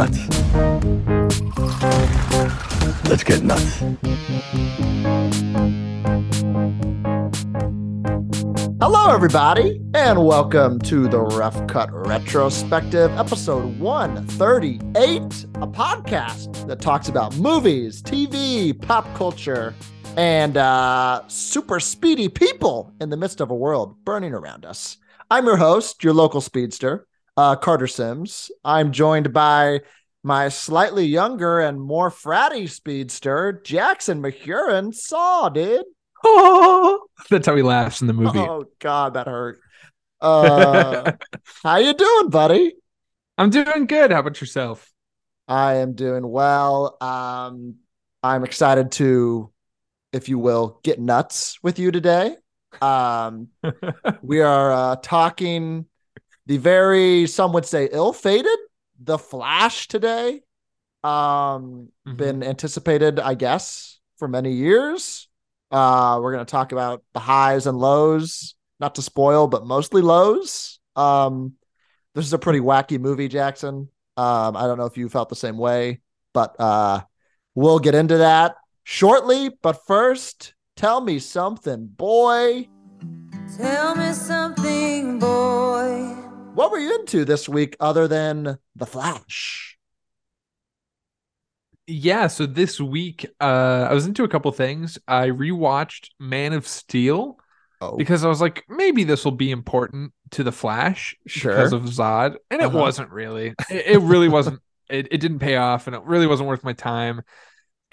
nuts. Let's get nuts. Hello, everybody, and welcome to the Rough Cut Retrospective, episode 138, a podcast that talks about movies, TV, pop culture, and uh, super speedy people in the midst of a world burning around us. I'm your host, your local speedster, uh, Carter Sims. I'm joined by my slightly younger and more fratty speedster, Jackson Mahuron. Saw, dude. Oh, that's how he laughs in the movie. Oh God, that hurt. Uh, how you doing, buddy? I'm doing good. How about yourself? I am doing well. Um, I'm excited to, if you will, get nuts with you today. Um, we are uh, talking the very, some would say, ill-fated, The Flash today. Um, Mhm. been anticipated, I guess, for many years. Uh, we're going to talk about the highs and lows, not to spoil, but mostly lows. Um, this is a pretty wacky movie, Jackson. Um, I don't know if you felt the same way, but uh, we'll get into that shortly. But first, tell me something, boy. Tell me something, boy. What were you into this week other than The Flash? Yeah, so this week uh I was into a couple things. I rewatched Man of Steel Oh, because I was like, maybe this will be important to the Flash Sure. because of Zod. And it Uh-huh. wasn't really. It, it really wasn't it, it didn't pay off and it really wasn't worth my time.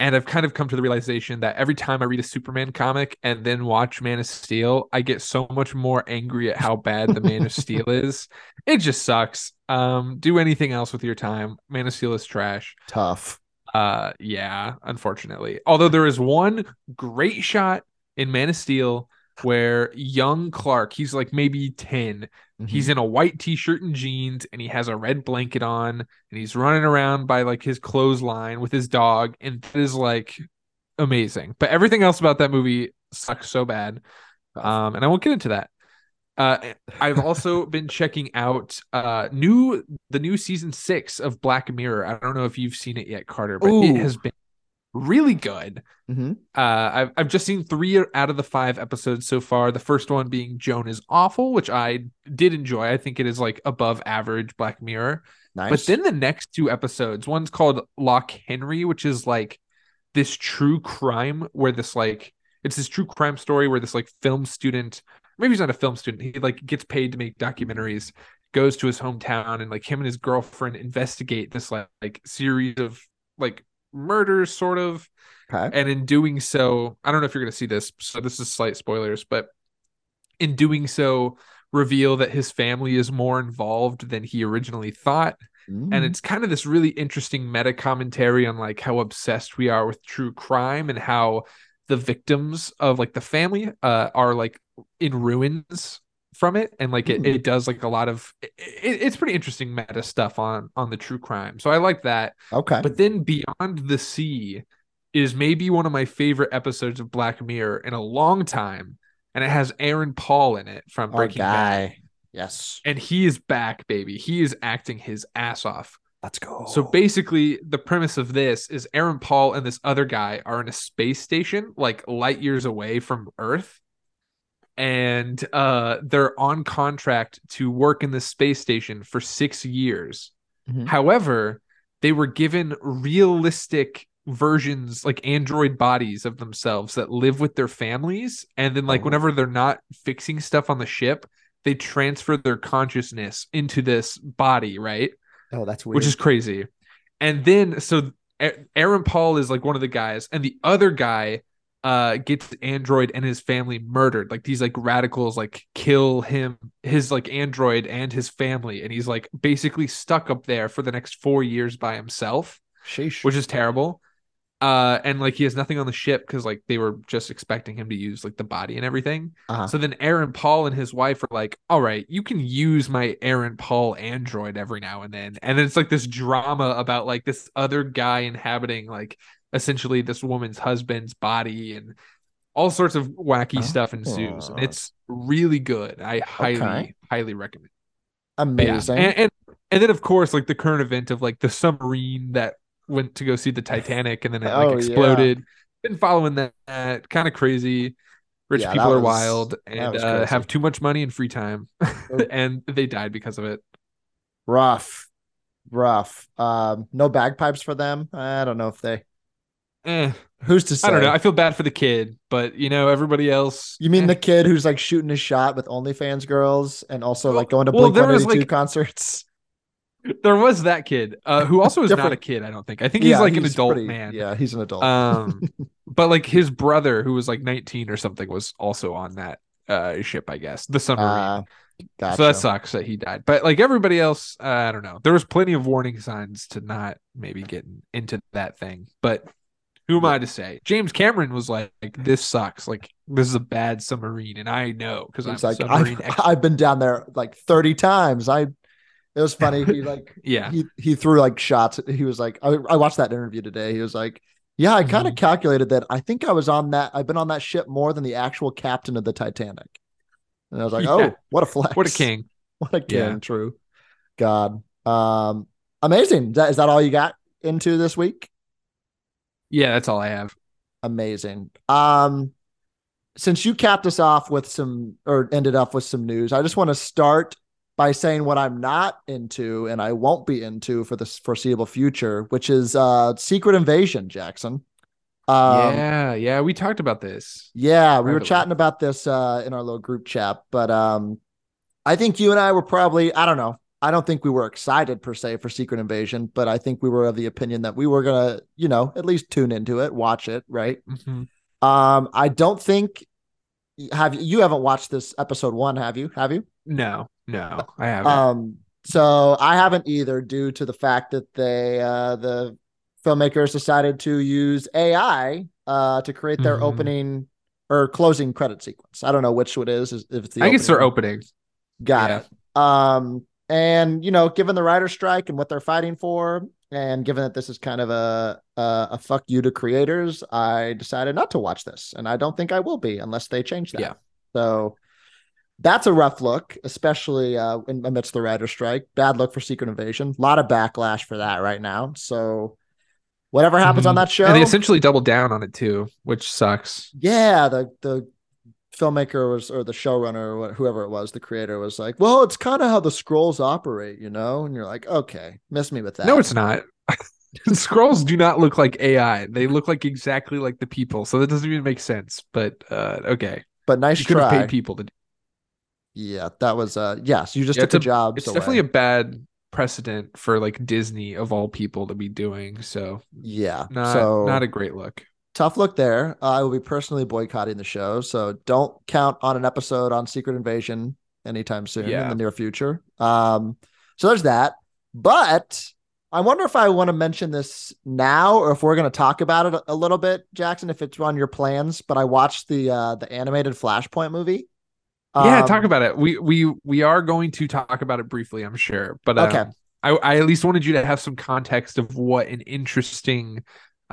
And I've kind of come to the realization that every time I read a Superman comic and then watch Man of Steel, I get so much more angry at how bad the Man of Steel is. It just sucks. Um, do anything else with your time. Man of Steel is trash. tough. Uh, yeah, unfortunately. Although there is one great shot in Man of Steel where young Clark, he's like maybe 10, He's in a white t-shirt and jeans and he has a red blanket on and he's running around by like his clothesline with his dog and it is like amazing. But everything else about that movie sucks so bad. Um and I won't get into that. Uh I've also been checking out uh new the new season 6 of Black Mirror. I don't know if you've seen it yet Carter, but Ooh. it has been really good. Mhm. Uh, I've I've just seen three out of the five episodes so far. The first one being Joan is awful, which I did enjoy. I think it is like above average Black Mirror. nice. But then the next two episodes, one's called Loch Henry, which is like this true crime where this like it's this true crime story where this like film student, maybe he's not a film student, he like gets paid to make documentaries, goes to his hometown and like him and his girlfriend investigate this like, like series of like murders sort of okay. and in doing so i don't know if you're going to see this so this is slight spoilers but in doing so reveal that his family is more involved than he originally thought Mm. and it's kind of this really interesting meta commentary on like how obsessed we are with true crime and how the victims of like the family uh are like in ruins from it and like it, Hmm. it does like a lot of it, it's pretty interesting meta stuff on on the true crime so i like that okay. but then Beyond the Sea is maybe one of my favorite episodes of Black Mirror in a long time. And it has Aaron Paul in it from Breaking Bad. Yes. And he is back, baby. He is acting his ass off. Let's go. So basically, the premise of this is Aaron Paul and this other guy are in a space station, like light years away from Earth. And uh, they're on contract to work in the space station for six years. Mhm. However, they were given realistic versions, like android bodies of themselves that live with their families. And then, like, Oh. whenever they're not fixing stuff on the ship, they transfer their consciousness into this body, right? oh, that's weird. which is crazy. And then so Aaron Paul is like one of the guys, and the other guy uh gets android and his family murdered. Like these like radicals like kill him, his like android and his family, and he's like basically stuck up there for the next four years by himself, Sheesh. which is terrible. Uh, and like he has nothing on the ship because like they were just expecting him to use like the body and everything. Uh-huh. So then Aaron Paul and his wife are like, all right, you can use my Aaron Paul android every now and then. And then it's like this drama about like this other guy inhabiting like essentially this woman's husband's body and all sorts of wacky stuff ensues. And Oh. it's really good. I highly, Okay. highly recommend. But yeah, Amazing. And, and and then of course like the current event of like the submarine that went to go see the Titanic and then it Oh, like yeah. exploded. Been following that, that kind of crazy. Rich Yeah, people that are wild and uh, have too much money and free time, and they died because of it. rough, rough. Um, no bagpipes for them. I don't know if they. Eh, Who's to say? I don't know. I feel bad for the kid, but you know everybody else. You mean eh. the kid who's like shooting his shot with OnlyFans girls and also like going to Well, Blink there One was, Eighty Two like- concerts? There was that kid uh, who also is not a kid. I don't think. I think he's like an adult pretty- man. Yeah, he's an adult. Um, but like his brother, who was like 19 or something, was also on that uh ship. I guess the submarine. Uh, gotcha. So that sucks that he died. But like everybody else, uh, I don't know. There was plenty of warning signs to not maybe get into that thing. But who am I to say? James Cameron was like, "This sucks. Like this is a bad submarine," and I know because I'm It's like I've. I've been down there like 30 times. I it was funny. He like Yeah, he he threw like shots. He was like, I, I watched that interview today. He was like, Yeah, I kind of Mhm. calculated that. I think I was on that. I've been on that ship more than the actual captain of the Titanic. And I was like, Yeah. Oh, what a flex! what a king. What a king! Yeah. True. God, um, amazing. Is that is that all you got into this week? Yeah, that's all I have. amazing. Um, since you capped us off with some or ended up with some news, I just want to start by saying what I'm not into and I won't be into for the foreseeable future, which is uh Secret Invasion, Jackson. Um, yeah, yeah, we talked about this. yeah, we were chatting about this uh, in our little group chat, but um, I think you and I were probably, I don't know, I don't think we were excited per se for Secret Invasion, but I think we were of the opinion that we were gonna, you know, at least tune into it, watch it, right? Mhm. Um, I don't think have you haven't watched this episode one, have you? Have you? No, no, I haven't. Um, so I haven't either, due to the fact that they uh the filmmakers decided to use AI uh to create their Mhm. opening or closing credit sequence. I don't know which one it is. If it's the I guess they're opening. opening. Got Yeah. it. Um, and you know, given the writer strike and what they're fighting for, and given that this is kind of a, a a fuck you to creators, I decided not to watch this, and I don't think I will be unless they change that. Yeah. So that's a rough look, especially uh, in amidst the writer strike. Bad look for Secret Invasion. A lot of backlash for that right now. So whatever happens on Mhm. that show, And they essentially doubled down on it too, which sucks. yeah, the the filmmaker was or the showrunner or whoever it was, the creator was like, "Well, it's kind of how the scrolls operate, you know." And you're like, "Okay, miss me with that." No, it's not. Scrolls do not look like AI. They look like exactly like the people. So that doesn't even make sense. But uh okay. but nice You could try. paid people to Yeah, that was uh yes, you just Yeah, took the a- job. It's definitely a bad precedent for like Disney of all people to be doing. So yeah. not so not a great look. Tough look there. Uh, I will be personally boycotting the show, so don't count on an episode on Secret Invasion anytime soon in the near future. Um, so there's that. But I wonder if I want to mention this now or if we're going to talk about it a, little bit, Jackson, if it's on your plans. But I watched the uh, the animated Flashpoint movie. yeah, Um, talk about it. We we we are going to talk about it briefly, I'm sure. But um, Okay. I, I at least wanted you to have some context of what an interesting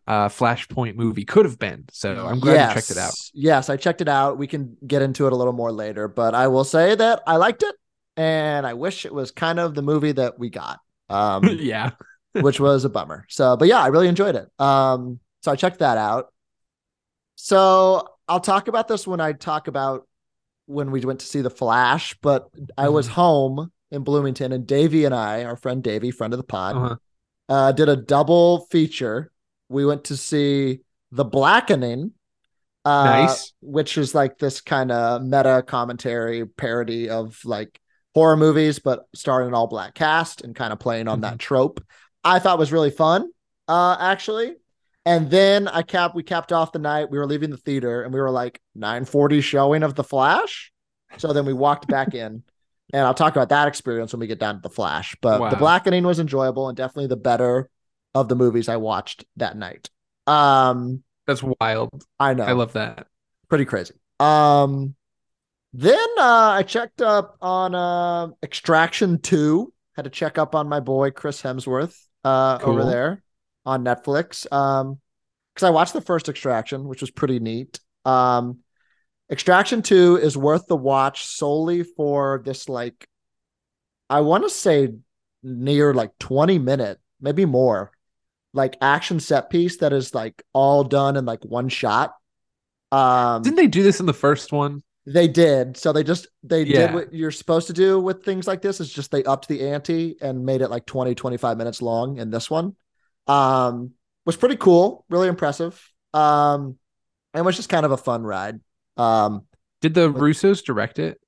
uh Flashpoint movie could have been. So I'm glad you checked it out. Yes, I checked it out. We can get into it a little more later, but I will say that I liked it, and I wish it was kind of the movie that we got, um, yeah. which was a bummer. So, but yeah, I really enjoyed it. Um, so I checked that out. So I'll talk about this when I talk about when we went to see the Flash, but I was Mhm. home in Bloomington, and Davey and I, our friend Davey, friend of the pod, Uh-huh. uh, did a double feature. We went to see The Blackening, uh, Nice. which is like this kind of meta commentary parody of like horror movies, but starring an all black cast and kind of playing on that trope. I thought was really fun, uh, actually. And then I cap we capped off the night. We were leaving the theater and we were like 940 showing of the Flash. So then we walked back in. And I'll talk about that experience when we get down to the Flash. But the Blackening was enjoyable and definitely the better of the movies I watched that night. Um, That's wild. I know I love that. pretty crazy. Um, then uh, I checked up on uh, Extraction Two. Had to check up on my boy Chris Hemsworth uh, over there on Netflix. Um, because I watched the first Extraction, which was pretty neat. Um, Extraction Two is worth the watch solely for this like, I want to say near like 20 minute, maybe more, like action set piece that is like all done in like one shot. Um Didn't they do this in the first one? they did. So they just they Yeah. did what you're supposed to do with things like this is just they upped the ante and made it like 20 25 minutes long in this one. Um was pretty cool, really impressive. Um and it was just kind of a fun ride. Um Did the Russos direct it?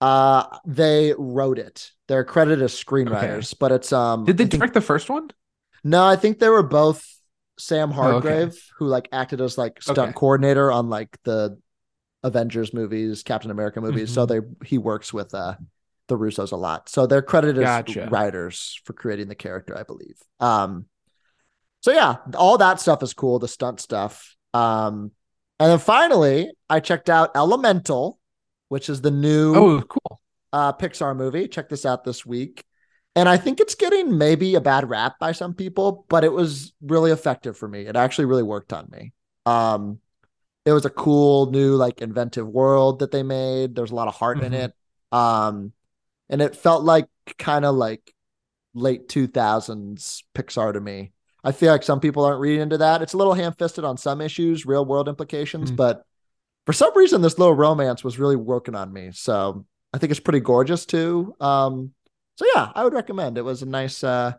uh they wrote it. They're credited as screenwriters, but it's um Did they think- direct the first one? No, I think they were both Sam Oh, okay. Hargrave, who like acted as like stunt Okay. coordinator on like the Avengers movies, Captain America movies. So they he works with uh the Russos a lot. So they're credited Gotcha. as writers for creating the character, I believe. Um so yeah, all that stuff is cool, the stunt stuff. Um and then finally I checked out Elemental, which is the new Oh, cool. uh, Pixar movie. Check this out this week. And I think it's getting maybe a bad rap by some people, but it was really effective for me. It actually really worked on me. Um, it was a cool new like inventive world that they made. There's a lot of heart in Mhm. it. Um, and it felt like kind of like late 2000s Pixar to me. I feel like some people aren't reading into that. It's a little ham-fisted on some issues, real world implications, Mm. but for some reason this little romance was really working on me. So I think it's pretty gorgeous too. Um, so yeah, I would recommend. It was a nice. Uh,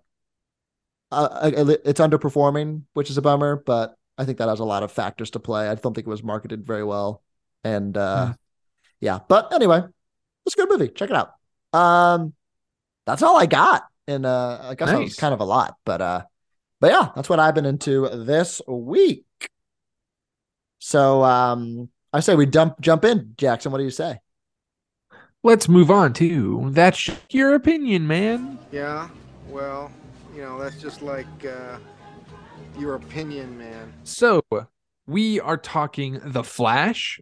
uh, uh, it's underperforming, which is a bummer, but I think that has a lot of factors to play. I don't think it was marketed very well, and uh, Hmm. yeah. But anyway, it's a good movie. Check it out. Um, that's all I got, and uh, I guess that was kind of a lot, but uh, but yeah, that's what I've been into this week. So um, I say we dump jump in, Jackson. What do you say? Let's move on to that's your opinion, man. Yeah, well, you know, that's just like uh, your opinion, man. So we are talking The Flash,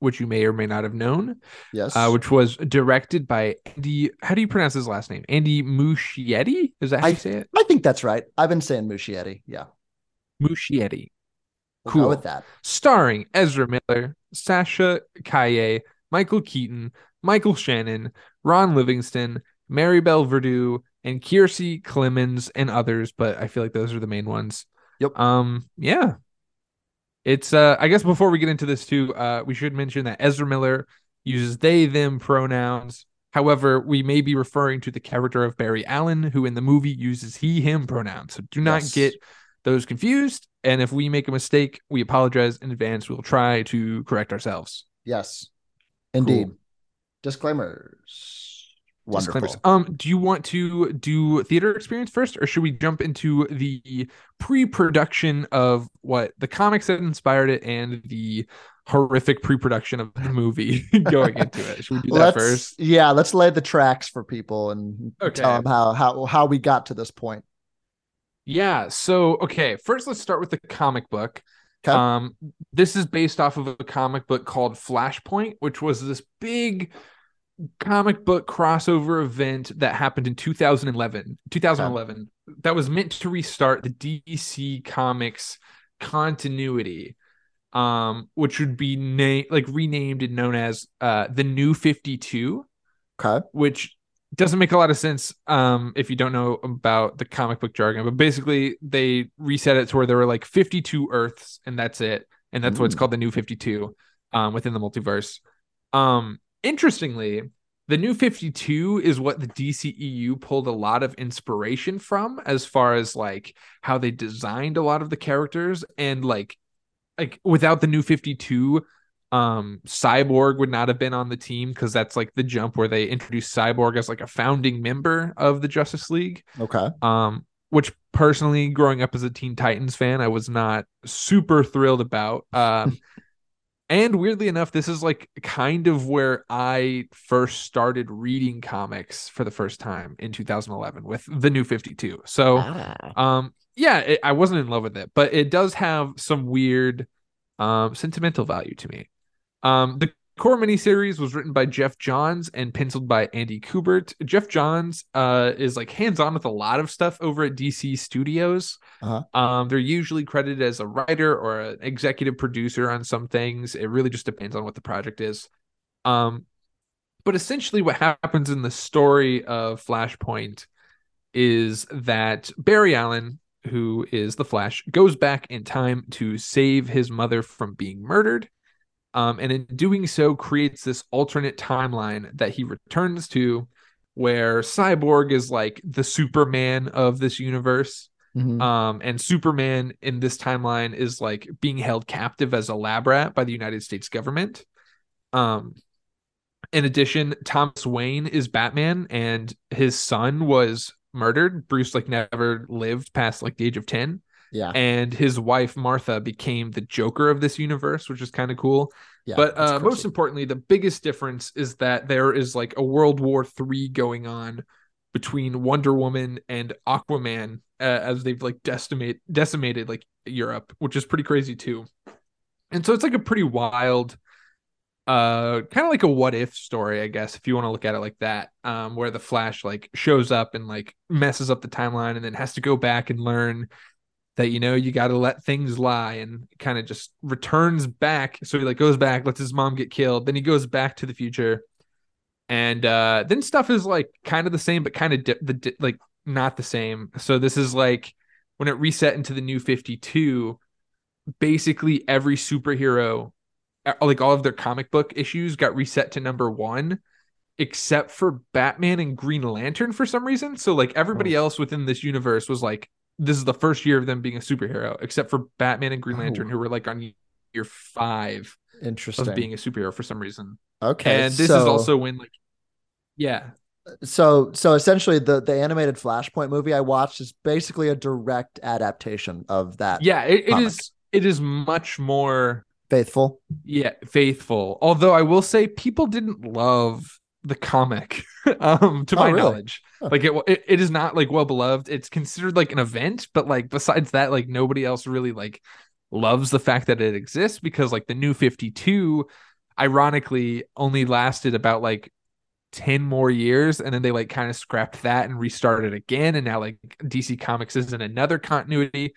which you may or may not have known, Yes. uh, which was directed by Andy. How do you pronounce his last name? Andy Muschietti? Is that how I- you say it? I think that's right. I've been saying Muschietti. Yeah. Muschietti. We'll Cool. with that. starring Ezra Miller, Sasha Calle, Michael Keaton, Michael Shannon, Ron Livingston, Maribel Verdú, and Kiersey Clemons and others, but I feel like those are the main ones. Yep. Um, yeah. It's uh I guess before we get into this too, uh we should mention that Ezra Miller uses they them pronouns. However, we may be referring to the character of Barry Allen, who in the movie uses he him pronouns. So do not Yes. get those confused. And if we make a mistake, we apologize in advance. We'll try to correct ourselves. Yes. Indeed. Cool. Disclaimers. Wonderful. Disclaimers. Um, do you want to do theater experience first, or should we jump into the pre-production of what the comics that inspired it and the horrific pre-production of the movie going into it? Should we do that let's first? yeah, let's lay the tracks for people and Okay. tell them how how how we got to this point. Yeah. So, okay, first let's start with the comic book. 'Kay. Um, this is based off of a comic book called Flashpoint, which was this big comic book crossover event that happened in 2011. 2011 that was meant to restart the DC Comics continuity, um, which would be named like renamed and known as uh the New 52 Okay. which doesn't make a lot of sense um if you don't know about the comic book jargon but basically they reset it to where there were like 52 earths and that's it. And that's it's Ooh. called the new 52 um within the multiverse. Um interestingly the new 52 is what the DCEU pulled a lot of inspiration from as far as like how they designed a lot of the characters. And like like without the new 52 um cyborg would not have been on the team because that's like the jump where they introduced cyborg as like a founding member of the justice league Okay. um which personally growing up as a teen titans fan i was not super thrilled about um and weirdly enough this is like kind of where i first started reading comics for the first time in 2011 with the new 52 so Ah. um, yeah, it, I wasn't in love with it, but it does have some weird, um, sentimental value to me. Um, the core miniseries was written by Geoff Johns and penciled by Andy Kubert. Geoff Johns, uh, is like hands on with a lot of stuff over at DC Studios. Uh-huh. Um, they're usually credited as a writer or an executive producer on some things. It really just depends on what the project is. Um, but essentially, what happens in the story of Flashpoint is that Barry Allen, who is the Flash, goes back in time to save his mother from being murdered. Um, and in doing so, creates this alternate timeline that he returns to where Cyborg is like the Superman of this universe. Mhm. Um, and Superman in this timeline is like being held captive as a lab rat by the United States government. Um, in addition, Thomas Wayne is Batman, and his son was murdered. Bruce like never lived past like the age of 10 yeah. and his wife Martha became the Joker of this universe, which is kind of cool. Yeah. but uh, most importantly, the biggest difference is that there is like a World War Three going on between Wonder Woman and Aquaman uh, as they've like decimate decimated like Europe, which is pretty crazy too. And so it's like a pretty wild uh kind of like a what if story i guess if you want to look at it like that um where the flash like shows up and like messes up the timeline and then has to go back and learn that you know you got to let things lie and kind of just returns back. So he like goes back lets his mom get killed. Then he goes back to the future. And uh then stuff is like kind of the same but kind of di- the di- like not the same. So this is like when it reset into the new 52 basically every superhero like all of their comic book issues got reset to number 1 except for Batman and Green Lantern for some reason. So like everybody else within this universe was like this is the first year of them being a superhero except for Batman and Green oh. Lantern Oh. who were like on year 5 Interesting. of being a superhero for some reason okay. and this so, is also when like yeah so so essentially the the animated Flashpoint movie I watched is basically a direct adaptation of that. yeah it, it is it is much more Faithful. yeah faithful although i will say people didn't love the comic um to Oh, my really? knowledge Huh. like it, it it is not like well beloved it's considered like an event but like besides that like nobody else really like loves the fact that it exists because like the new 52 ironically only lasted about like 10 more years and then they like kind of scrapped that and restarted again and now like DC Comics is in another continuity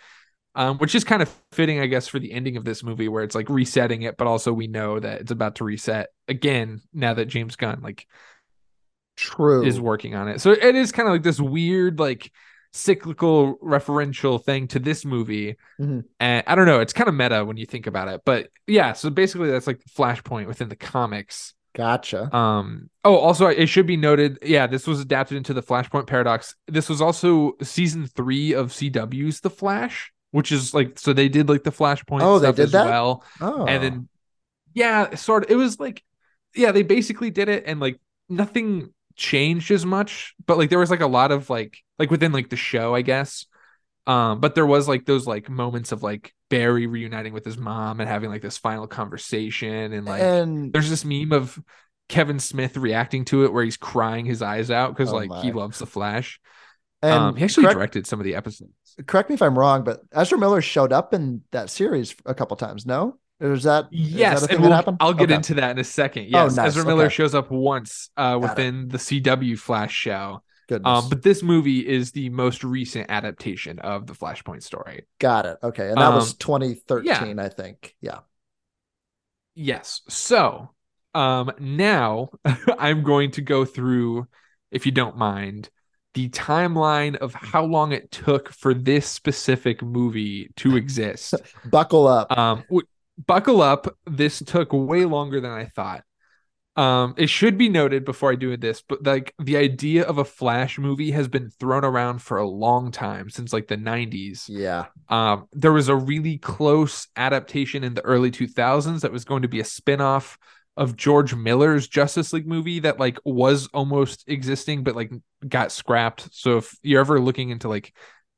um which is kind of fitting I guess for the ending of this movie where it's like resetting it but also we know that it's about to reset again now that James Gunn like True. is working on it. So it is kind of like this weird like cyclical referential thing to this movie. Mhm. And I don't know, it's kind of meta when you think about it. But yeah, so basically that's like Flashpoint within the comics. Gotcha. Um oh also it should be noted, yeah, this was adapted into the Flashpoint paradox. This was also season 3 of CW's The Flash, which is like so they did like the Flashpoint Oh, they stuff did as that? well Oh. and then yeah sort of it was like yeah they basically did it and like nothing changed as much but like there was like a lot of like like within like the show i guess um but there was like those like moments of like barry reuniting with his mom and having like this final conversation and like and there's this meme of kevin smith reacting to it where he's crying his eyes out because Oh like he loves the flash and um he actually correct, directed some of the episodes correct me if I'm wrong, but Ezra Miller showed up in that series a couple times. No, is that is Yes, that a thing and that we'll, happened? I'll get Okay. into that in a second. Oh, Yes, nice, Ezra Miller okay. shows up once uh, within the CW Flash show. Goodness. Um, but this movie is the most recent adaptation of the Flashpoint story. Got it. Okay, and that was Um, 2013, I think. Yeah. Yes. So, um, now I'm going to go through, if you don't mind, the timeline of how long it took for this specific movie to exist. Buckle up. Um, w- buckle up. This took way longer than I thought. Um, it should be noted before I do this, but like the idea of a Flash movie has been thrown around for a long time since like the 90s. yeah. Um, there was a really close adaptation in the early 2000s that was going to be a spin-off of George Miller's Justice League movie that like was almost existing but like got scrapped. So if you're ever looking into like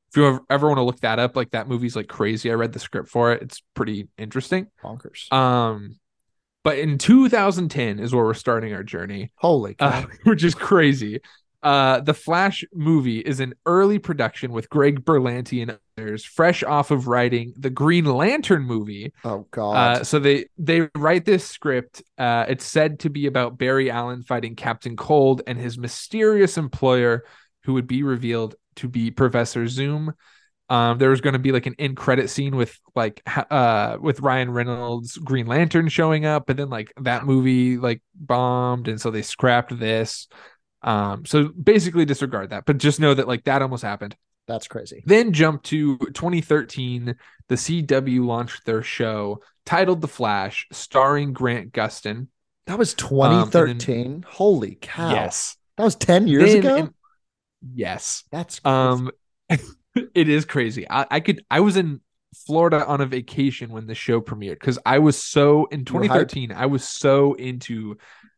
if you ever, ever want to look that up, like that movie's like crazy. I read the script for it. It's pretty interesting. Bonkers. Um but in 2010 is where we're starting our journey Holy cow. uh, which is crazy. Uh, the Flash movie is an early production with Greg Berlanti and others, fresh off of writing the Green Lantern movie. oh God. Uh, so they they write this script. Uh, it's said to be about Barry Allen fighting Captain Cold and his mysterious employer, who would be revealed to be Professor Zoom. Um, there was going to be like an end credit scene with like uh with Ryan Reynolds Green Lantern showing up, but then like that movie like bombed, and so they scrapped this. Um, so basically disregard that, but just know that like that almost happened. That's crazy. Then jump to 2013. The CW launched their show titled The Flash, starring Grant Gustin. That was Um, then- 2013. Holy cow. Yes. That was 10 years Then ago. yes. That's crazy. Um, it is crazy. I, I could. I was in Florida on a vacation when the show premiered because I was so in You were hyped? 2013. I was so into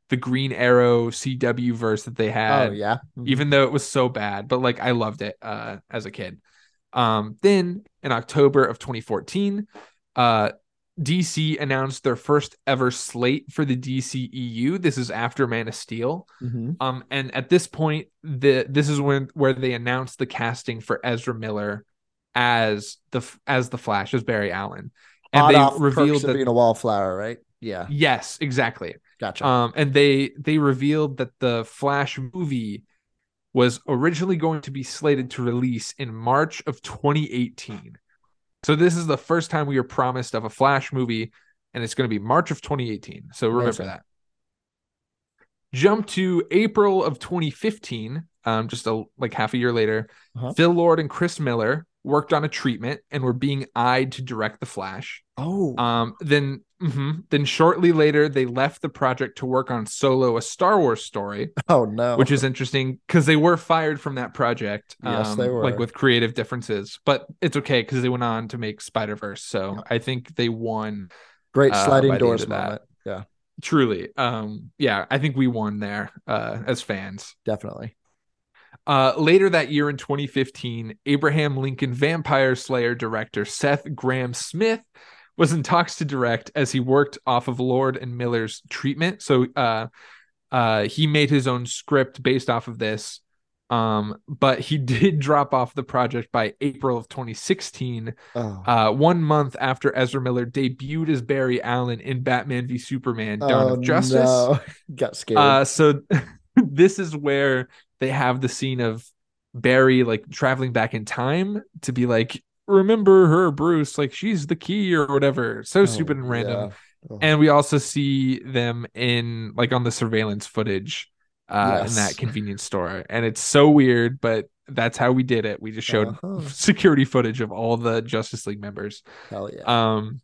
the Green Arrow CW verse that they had. oh yeah. Mhm. even though it was so bad but like i loved it uh as a kid um then in october of 2014 uh dc announced their first ever slate for the dceu this is after man of steel Mhm. um and at this point the this is when where they announced the casting for ezra miller as the as the flash as barry allen and Hot they revealed that being a wallflower, right? Yeah. yes exactly Gotcha. um, and they they revealed that the Flash movie was originally going to be slated to release in March of 2018. So this is the first time we were promised of a Flash movie, and it's going to be March of 2018. So remember that. Jump to April of 2015, um, just a like half a year later. Uh-huh. Phil Lord and Chris Miller worked on a treatment and were being eyed to direct the Flash. oh. Um, then, mhm. then shortly later, they left the project to work on Solo, a Star Wars story, oh no. which is interesting because they were fired from that project. Yes, um, they were. Like with creative differences, but it's okay because they went on to make Spider Verse. So I think they won. great uh, sliding end doors moment. Yeah, Truly, um, yeah, I think we won there uh, as fans. definitely. Uh, later that year in 2015, Abraham Lincoln Vampire Slayer director Seth Grahame-Smith was in talks to direct as he worked off of Lord and Miller's treatment. So uh, uh, he made his own script based off of this. Um, but he did drop off the project by April of 2016, Oh. uh, one month after Ezra Miller debuted as Barry Allen in Batman v Superman: Dawn Oh, of Justice. no. Got scared. Uh, so this is where they have the scene of Barry like traveling back in time to be like, remember her, Bruce, like she's the key or whatever. So Oh, stupid and random. yeah. Oh. And we also see them in like on the surveillance footage uh in that convenience store. And it's so weird, but that's how we did it. We just showed Uh-huh. security footage of all the Justice League members. Hell yeah. Um,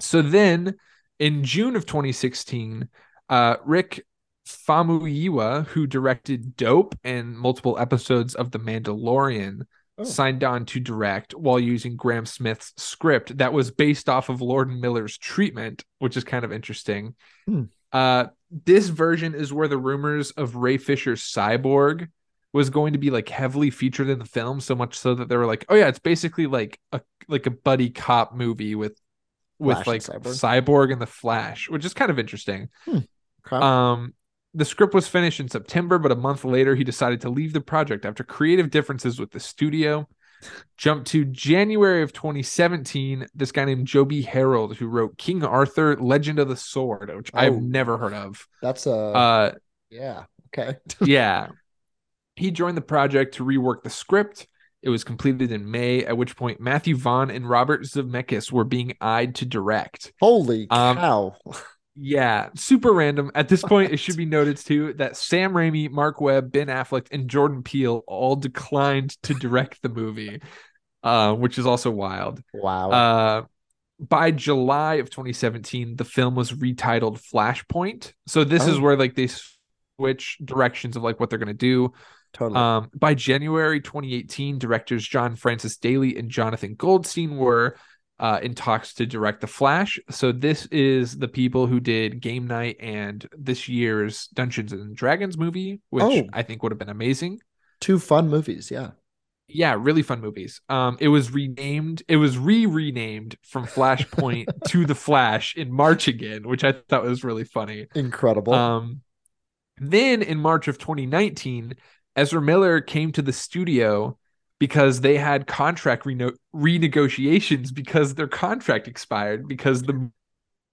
so then in June of 2016, uh, Rick Famuyiwa, who directed Dope and multiple episodes of The Mandalorian, Oh. signed on to direct while using Grahame-Smith's script that was based off of Lord and Miller's treatment, which is kind of interesting. Hmm. Uh, this version is where the rumors of Ray Fisher's cyborg was going to be like heavily featured in the film so much so that they were like oh yeah it's basically like a like a buddy cop movie with with Flash like and Cyborg. cyborg and the flash which is kind of interesting Okay. um the script was finished in september but a month later he decided to leave the project after creative differences with the studio jump to january of 2017 this guy named joby harold who wrote king arthur legend of the sword which Oh. i've never heard of That's a uh yeah. Okay. yeah. He joined the project to rework the script. It was completed in May, at which point Matthew Vaughn and Robert Zemeckis were being eyed to direct. Holy Um, cow. Yeah, super random. At this point, it should be noted too that Sam Raimi, Mark Webb, Ben Affleck, and Jordan Peele all declined to direct the movie, uh, which is also wild. Wow. Uh, by July of 2017, the film was retitled Flashpoint. So this is Oh. where like they switch directions of like what they're gonna do. totally. Um, by January 2018, directors John Francis Daly and Jonathan Goldstein were uh, in talks to direct The Flash. So this is the people who did Game Night and this year's Dungeons and Dragons movie, which Oh. I think would have been amazing. Two fun movies. Yeah. Yeah, really fun movies. Um, it was renamed, it was re-renamed from Flashpoint to The Flash in March again, which I thought was really funny. Incredible. Um, then in March of 2019, Ezra Miller came to the studio because they had contract reno- renegotiations because their contract expired because the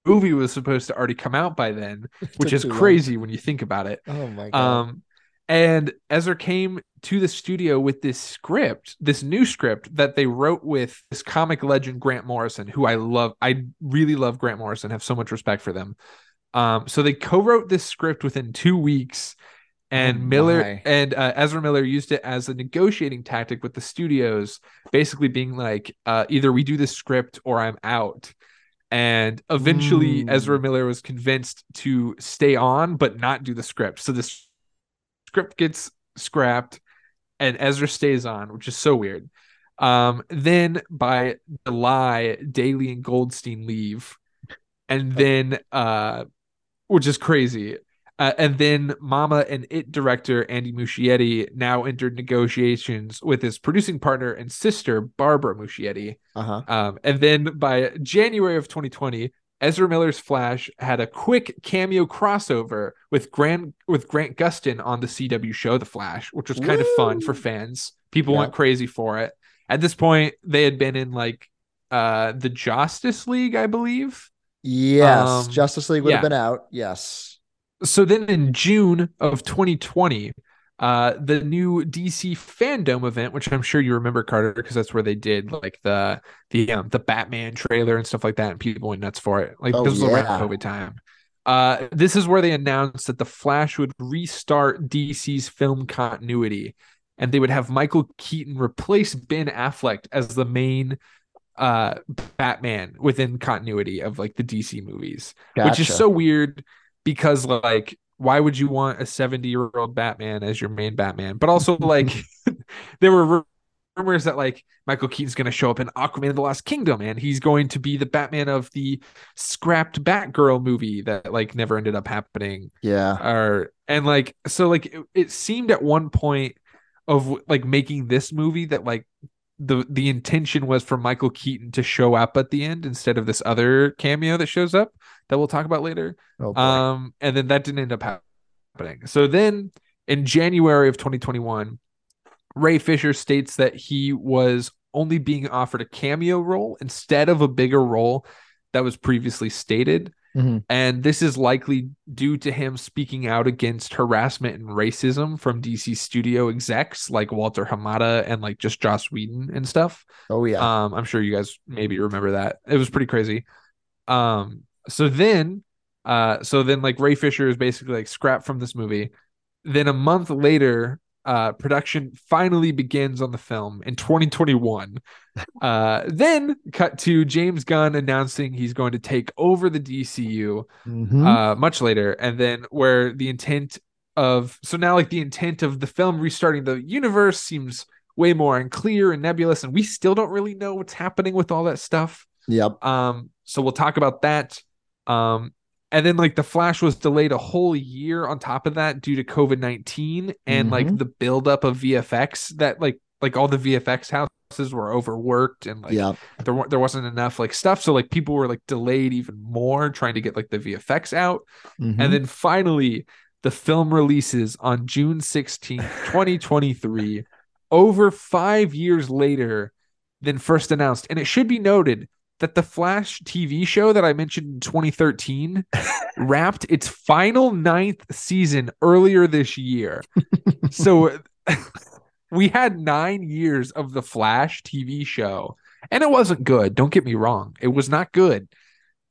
movie was supposed to already come out by then, which is too long. crazy when you think about it. Oh my god. Um, and Ezra came to the studio with this script, this new script that they wrote with this comic legend Grant Morrison, who I love. I really love Grant Morrison. Have so much respect for them. Um, so they co-wrote this script within two weeks, and Oh, Miller and uh, Ezra Miller used it as a negotiating tactic with the studios, basically being like, uh, either we do this script or I'm out. And eventually, Mm. Ezra Miller was convinced to stay on but not do the script. So this script gets scrapped, and Ezra stays on, which is so weird. Um, then by July, Daly and Goldstein leave, and then uh, which is crazy. Uh, and then Mama and It director Andy Muschietti now entered negotiations with his producing partner and sister Barbara Muschietti. Uh-huh. Um, and then by January of 2020, Ezra Miller's Flash had a quick cameo crossover with Grant with Grant Gustin on the CW show The Flash, which was kind of fun for fans. People Yep. went crazy for it. At this point, they had been in like uh the Justice League, I believe. Yes. Um, Justice League would have been out. Yes. So then in June of 2020, uh, the new DC fandom event, which I'm sure you remember, Carter, because that's where they did like the the um, the Batman trailer and stuff like that, and people went nuts for it. Like Oh, this was around. COVID time. Uh, this is where they announced that the Flash would restart DC's film continuity, and they would have Michael Keaton replace Ben Affleck as the main uh Batman within continuity of like the DC movies which is so weird because like why would you want a 70 year old batman as your main batman? But also like there were rumors that like michael keaton's going to show up in aquaman the lost kingdom and he's going to be the batman of the scrapped batgirl movie that like never ended up happening. Yeah. or and like so like it, it seemed at one point of like making this movie that like the the intention was for Michael Keaton to show up at the end instead of this other cameo that shows up that we'll talk about later. Oh. Um, and then that didn't end up happening. So then in January of 2021, Ray Fisher states that he was only being offered a cameo role instead of a bigger role that was previously stated. Mhm. And this is likely due to him speaking out against harassment and racism from DC studio execs like Walter Hamada and like just Joss Whedon and stuff. oh yeah. Um, I'm sure you guys maybe remember that. It was pretty crazy. Um, so then, uh, so then like Ray Fisher is basically like scrapped from this movie. Then a month later, uh, production finally begins on the film in 2021. Uh, then cut to James Gunn announcing he's going to take over the DCU Mhm. uh much later and then where the intent of so now like the intent of the film restarting the universe seems way more unclear and nebulous and we still don't really know what's happening with all that stuff yep. um so we'll talk about that um and then like the flash was delayed a whole year on top of that due to covid-19 and like Mhm. the buildup of vfx that like like all the vfx houses were overworked and like Yep. there wa- there wasn't enough like stuff so like people were like delayed even more trying to get like the VFX out Mhm. and then finally the film releases on June 16th 2023 over 5 years later than first announced and it should be noted that the Flash TV show that I mentioned in 2013 wrapped its final ninth season earlier this year. so we had nine years of the Flash TV show, and it wasn't good. Don't get me wrong; it was not good.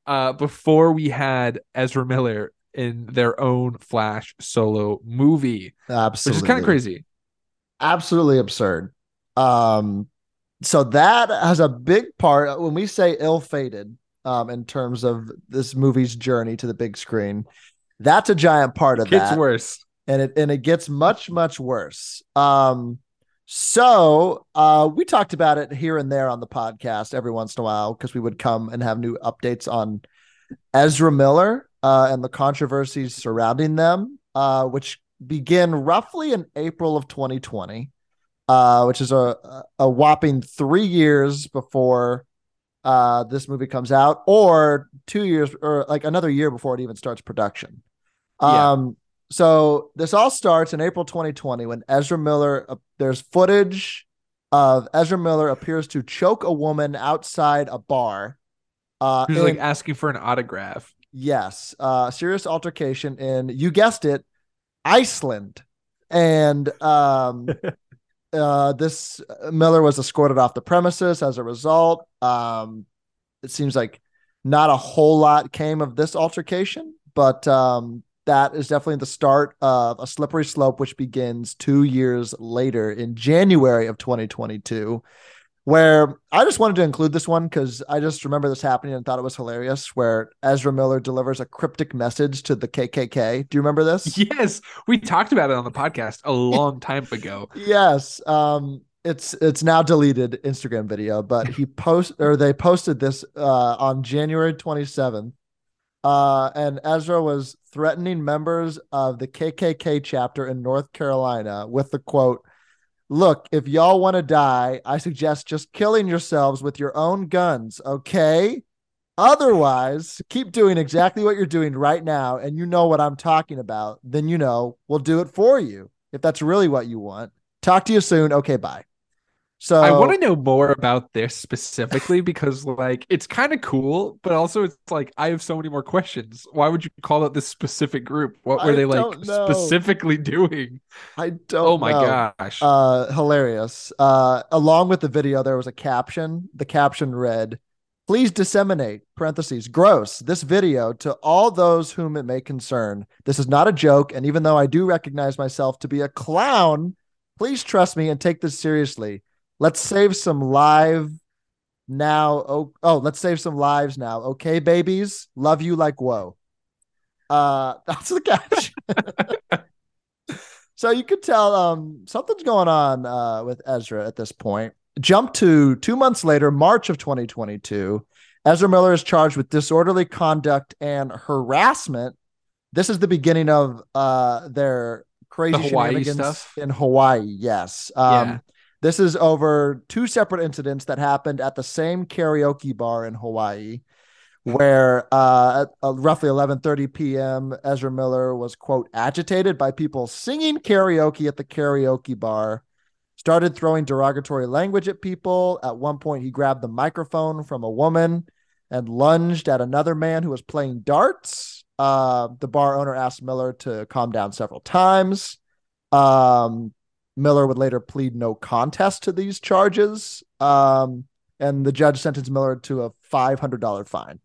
Uh, before we had Ezra Miller in their own Flash solo movie, Absolutely. which is kind of crazy. absolutely absurd. Um, so that has a big part when we say ill-fated, um, in terms of this movie's journey to the big screen. That's a giant part of Gets that, worse. and it and it gets much much worse. Um, so uh, we talked about it here and there on the podcast every once in a while because we would come and have new updates on Ezra Miller uh, and the controversies surrounding them, uh, which begin roughly in April of 2020, uh, which is a a whopping three years before uh, this movie comes out, or two years, or like another year before it even starts production. Yeah. Um, so this all starts in April 2020 when Ezra Miller. Uh, there's footage of Ezra Miller appears to choke a woman outside a bar. Uh, Who's like asking for an autograph? Yes, uh, serious altercation in you guessed it, Iceland, and um, uh, this Miller was escorted off the premises as a result. Um, it seems like not a whole lot came of this altercation, but um, that is definitely the start of a slippery slope, which begins two years later in January of 2022. Where I just wanted to include this one because I just remember this happening and thought it was hilarious. Where Ezra Miller delivers a cryptic message to the KKK. Do you remember this? Yes, we talked about it on the podcast a long time ago. yes. Um, it's it's now deleted Instagram video, but he post or they posted this uh, on January 27th. Uh, and Ezra was threatening members of the KKK chapter in North Carolina with the quote, "Look, if y'all want to die, I suggest just killing yourselves with your own guns, okay? Otherwise, keep doing exactly what you're doing right now, and you know what I'm talking about. Then you know we'll do it for you if that's really what you want. Talk to you soon. Okay, bye." So I want to know more about this specifically because, like, it's kind of cool, but also it's like I have so many more questions. Why would you call out this specific group? What were I they like know. specifically doing? I don't. Oh my know. gosh! uh hilarious uh along with the video there was a caption the caption read please disseminate parentheses gross this video to all those whom it may concern this is not a joke and even though i do recognize myself to be a clown please trust me and take this seriously let's save some live now oh, oh let's save some lives now okay babies love you like whoa uh that's the caption so you could tell um, something's going on uh, with Ezra at this point. Jump to two months later, March of 2022. Ezra Miller is charged with disorderly conduct and harassment. This is the beginning of uh, their crazy The Hawaii shenanigans stuff? in Hawaii. Yes. Um, Yeah. This is over two separate incidents that happened at the same karaoke bar in Hawaii where uh, at uh, roughly 11:30 p.m. Ezra Miller was quote agitated by people singing karaoke at the karaoke bar. Started throwing derogatory language at people. At one point, he grabbed the microphone from a woman and lunged at another man who was playing darts. Uh, the bar owner asked Miller to calm down several times. Um, Miller would later plead no contest to these charges. Um, and the judge sentenced Miller to a five hundred dollar fine.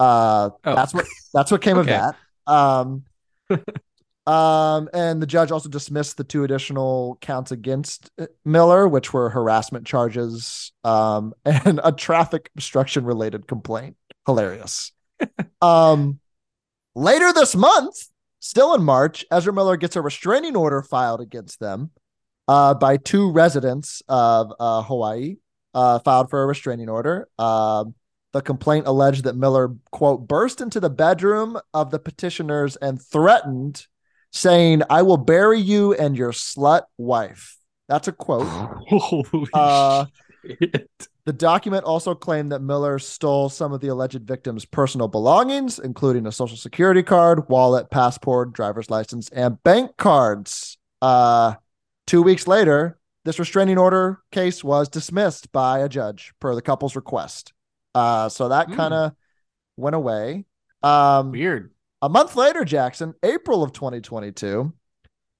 Uh, Oh. that's what that's what came Okay. of that. Um, um, and the judge also dismissed the two additional counts against uh, Miller, which were harassment charges um, and a traffic obstruction related complaint. Hilarious. um, later this month, still in March, Ezra Miller gets a restraining order filed against them uh, by two residents of uh, Hawaii, uh, filed for a restraining order. Um, the complaint alleged that Miller, quote, burst into the bedroom of the petitioners and threatened, saying, I will bury you and your slut wife. That's a quote. Holy Uh, shit! The document also claimed that Miller stole some of the alleged victim's personal belongings, including a social security card, wallet, passport, driver's license, and bank cards. Two weeks later, this restraining order case was dismissed by a judge per the couple's request. Uh, so that Hmm. kind of went away. Um, Weird. a month later, Jackson, April of 2022,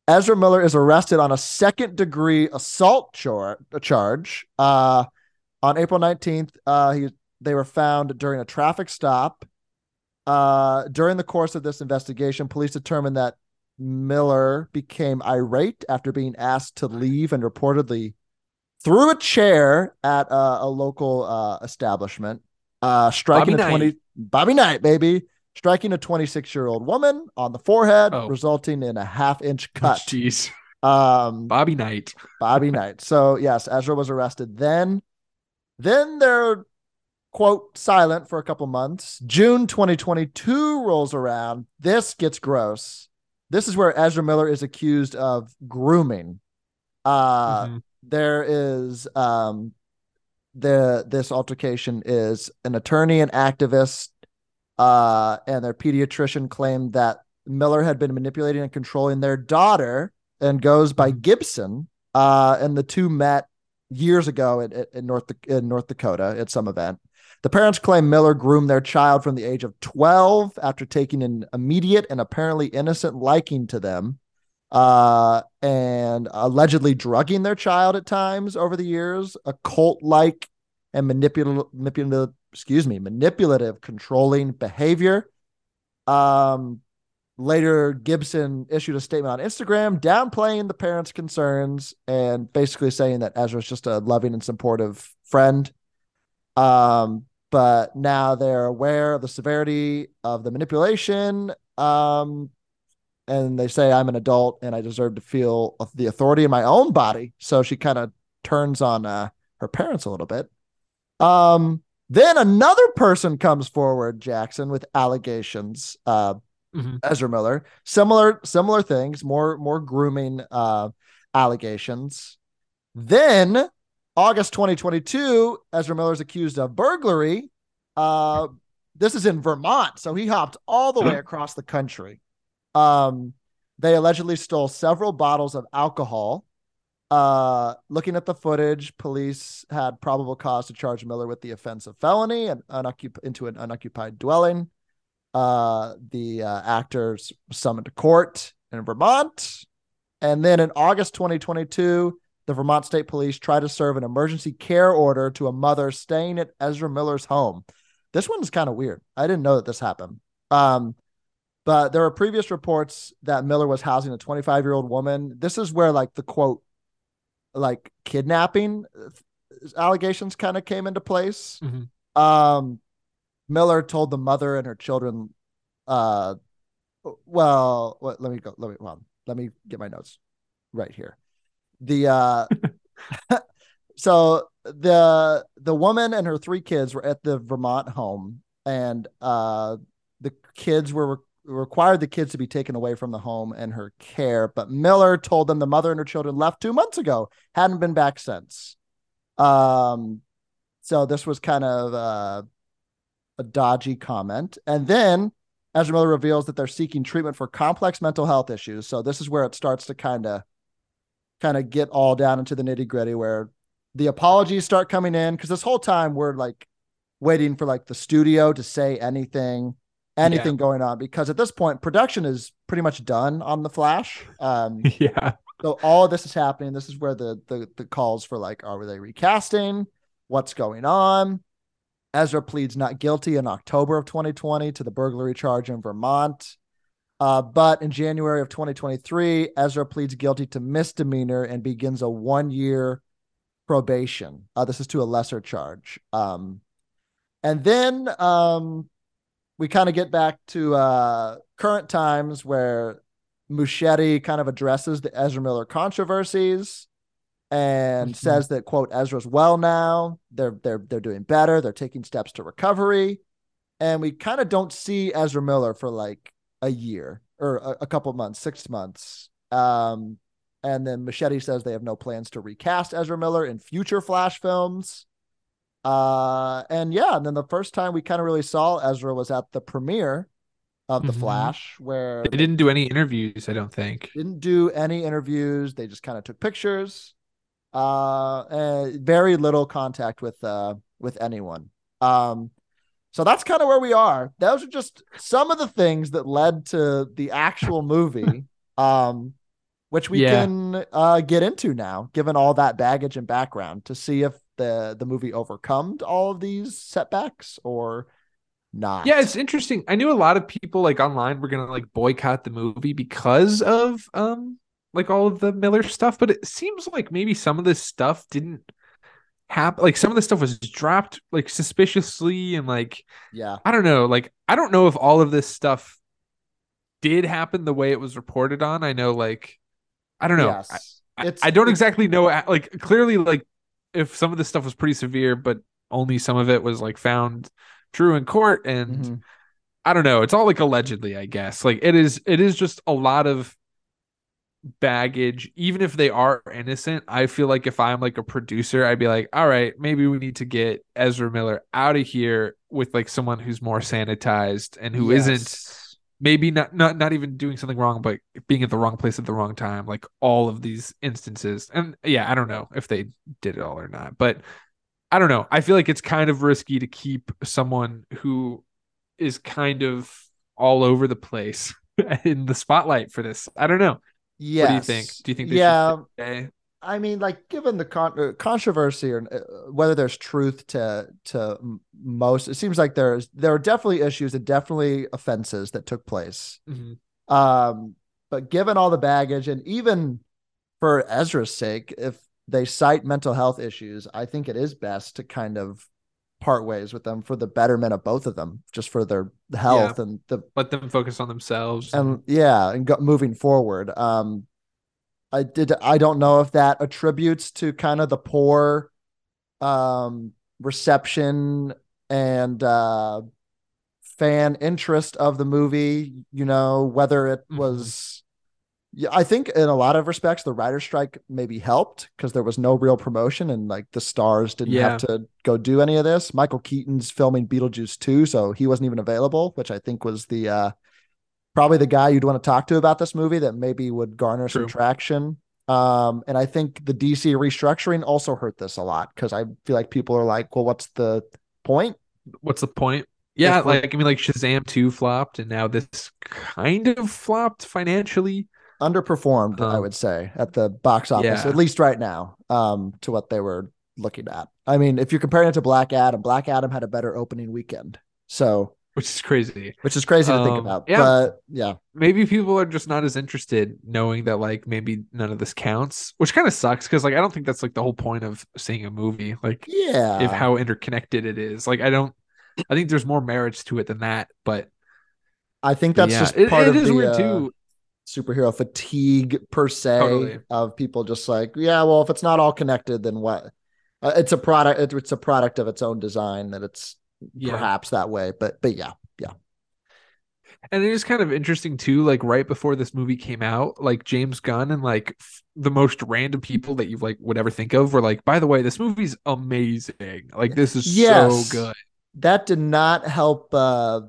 Ezra Miller is arrested on a second degree assault char- charge. Uh, on April 19th, uh, he, they were found during a traffic stop. Uh, during the course of this investigation, police determined that Miller became irate after being asked to leave and reportedly threw a chair at uh, a local uh, establishment, uh, striking Bobby a 20 Knight. Bobby Knight, baby, striking a 26 year old woman on the forehead, Oh. resulting in a half inch cut. Jeez, Um, Bobby Knight. Bobby Knight. So yes, Ezra was arrested then. Then they're quote silent for a couple months. June 2022 rolls around. This gets gross. This is where Ezra Miller is accused of grooming. Uh Mhm. there is um the this altercation is an attorney and activist uh and their pediatrician claimed that Miller had been manipulating and controlling their daughter and goes by Gibson uh and the two met years ago in, in North in North Dakota at some event the parents claim Miller groomed their child from the age of 12 after taking an immediate and apparently innocent liking to them uh, and allegedly drugging their child at times over the years, a cult like and manipulative, excuse me, manipulative, controlling behavior. Um, later, Gibson issued a statement on Instagram downplaying the parents' concerns and basically saying that Ezra's just a loving and supportive friend. Um, but now they're aware of the severity of the manipulation. Um, and they say I'm an adult and I deserve to feel the authority in my own body. So she kind of turns on uh, her parents a little bit. Um, then another person comes forward, Jackson, with allegations. Uh, Mhm. Ezra Miller, similar similar things, more more grooming uh, allegations. Then August 2022, Ezra Miller is accused of burglary. Uh, this is in Vermont, so he hopped all the way across the country. Um, they allegedly stole several bottles of alcohol. Uh, looking at the footage, police had probable cause to charge Miller with the offense of felony and into an unoccupied dwelling. Uh, the uh, actors summoned to court in Vermont. And then in August 2022, the Vermont State Police tried to serve an emergency care order to a mother staying at Ezra Miller's home. This one's kind of weird. I didn't know that this happened. Um, but there were previous reports that Miller was housing a 25 year old woman. This is where, like, the quote, like kidnapping uh, allegations kind of came into place. Mhm. Um, Miller told the mother and her children, uh, well, let me go. Let me, well, let me get my notes right here. The, uh, so the, the woman and her three kids were at the Vermont home and, uh, the kids were re- required the kids to be taken away from the home and her care, but Miller told them the mother and her children left two months ago, hadn't been back since. Um, so this was kind of, uh, a dodgy comment. And then Ezra Miller reveals that they're seeking treatment for complex mental health issues. So this is where it starts to kind of kind of get all down into the nitty gritty where the apologies start coming in because this whole time we're like waiting for like the studio to say anything anything going on because at this point production is pretty much done on the flash um yeah. so all of this is happening. This is where the the the calls for like, are they recasting? What's going on? Ezra pleads not guilty in October of 2020 to the burglary charge in Vermont. Uh, but in January of 2023, Ezra pleads guilty to misdemeanor and begins a one year probation. Uh, this is to a lesser charge. Um, and then um, we kind of get back to uh, current times where Muschietti kind of addresses the Ezra Miller controversies and Mhm. says that quote Ezra's well now. They're they're they're doing better. They're taking steps to recovery, and we kind of don't see Ezra Miller for like a year or a, a couple months, six months. Um, and then Machete says they have no plans to recast Ezra Miller in future Flash films. Uh, and yeah, and then the first time we kind of really saw Ezra was at the premiere of the Mhm. Flash, where They didn't do any interviews, I don't think. didn't do any interviews. They just kind of took pictures. Uh, and very little contact with uh with anyone. Um, so that's kind of where we are. Those are just some of the things that led to the actual movie. um, which we Yeah. can uh get into now, given all that baggage and background, to see if the the movie overcome all of these setbacks or not. Yeah, it's interesting. I knew a lot of people like online were gonna like boycott the movie because of um like all of the Miller stuff, but it seems like maybe some of this stuff didn't happen. Like some of the stuff was dropped like suspiciously and like yeah. I don't know. Like I don't know if all of this stuff did happen the way it was reported on. I know like I don't know. Yes. I, It's- I don't exactly know like clearly like if some of this stuff was pretty severe, but only some of it was like found true in court and Mhm. I don't know. It's all like allegedly, I guess. Like it is it is just a lot of baggage even if they are innocent. I feel like if I'm like a producer, I'd be like, "All right, maybe we need to get Ezra Miller out of here with like someone who's more sanitized and who not maybe not not not even doing something wrong but being at the wrong place at the wrong time like all of these instances. And yeah i don't know if they did it all or not but i don't know. I feel like it's kind of risky to keep someone who is kind of all over the place in the spotlight for this. I don't know Yes. what do you think do you think they yeah. I mean, like, given the con- uh, controversy or uh, whether there's truth to to most, it seems like there's there are definitely issues and definitely offenses that took place. Mhm. Um, but given all the baggage, and even for Ezra's sake, if they cite mental health issues, I think it is best to kind of part ways with them for the betterment of both of them, just for their health and the Let them focus on themselves. and yeah, and go, moving forward. Um, I did. I don't know if that attributes to kind of the poor, um, reception and uh, fan interest of the movie. You know, whether it Mhm. was. Yeah, I think in a lot of respects, the writer's strike maybe helped because there was no real promotion and like the stars didn't have to go do any of this. Michael Keaton's filming Beetlejuice 2, so he wasn't even available, which I think was the uh probably the guy you'd want to talk to about this movie that maybe would garner some traction. Um, and I think the DC restructuring also hurt this a lot because I feel like people are like, well, what's the point? What's the point? Yeah, like I mean, like Shazam two flopped, and now this kind of flopped financially. Underperformed, I Um, would say, at the box office, yeah. at least right now, um, to what they were looking at. I mean, if you're comparing it to Black Adam, Black Adam had a better opening weekend. So, Which is crazy. which is crazy to think Um, about. yeah. But yeah, Maybe people are just not as interested, knowing that like maybe none of this counts, which kind of sucks because like I don't think that's like the whole point of seeing a movie. Like yeah. if how interconnected it is. Like I don't. I think there's more merits to it than that, but I think that's yeah, just it- part it of is the weird uh, too. Superhero fatigue per se Totally. of people just like yeah well if it's not all connected then what uh, it's a product it- it's a product of its own design that it's Yeah. perhaps that way but but yeah yeah. And it is kind of interesting too, like right before this movie came out, like James Gunn and like f- the most random people that you like would ever think of were like, by the way, this movie's amazing. Like this is Yes. so good. that did not help uh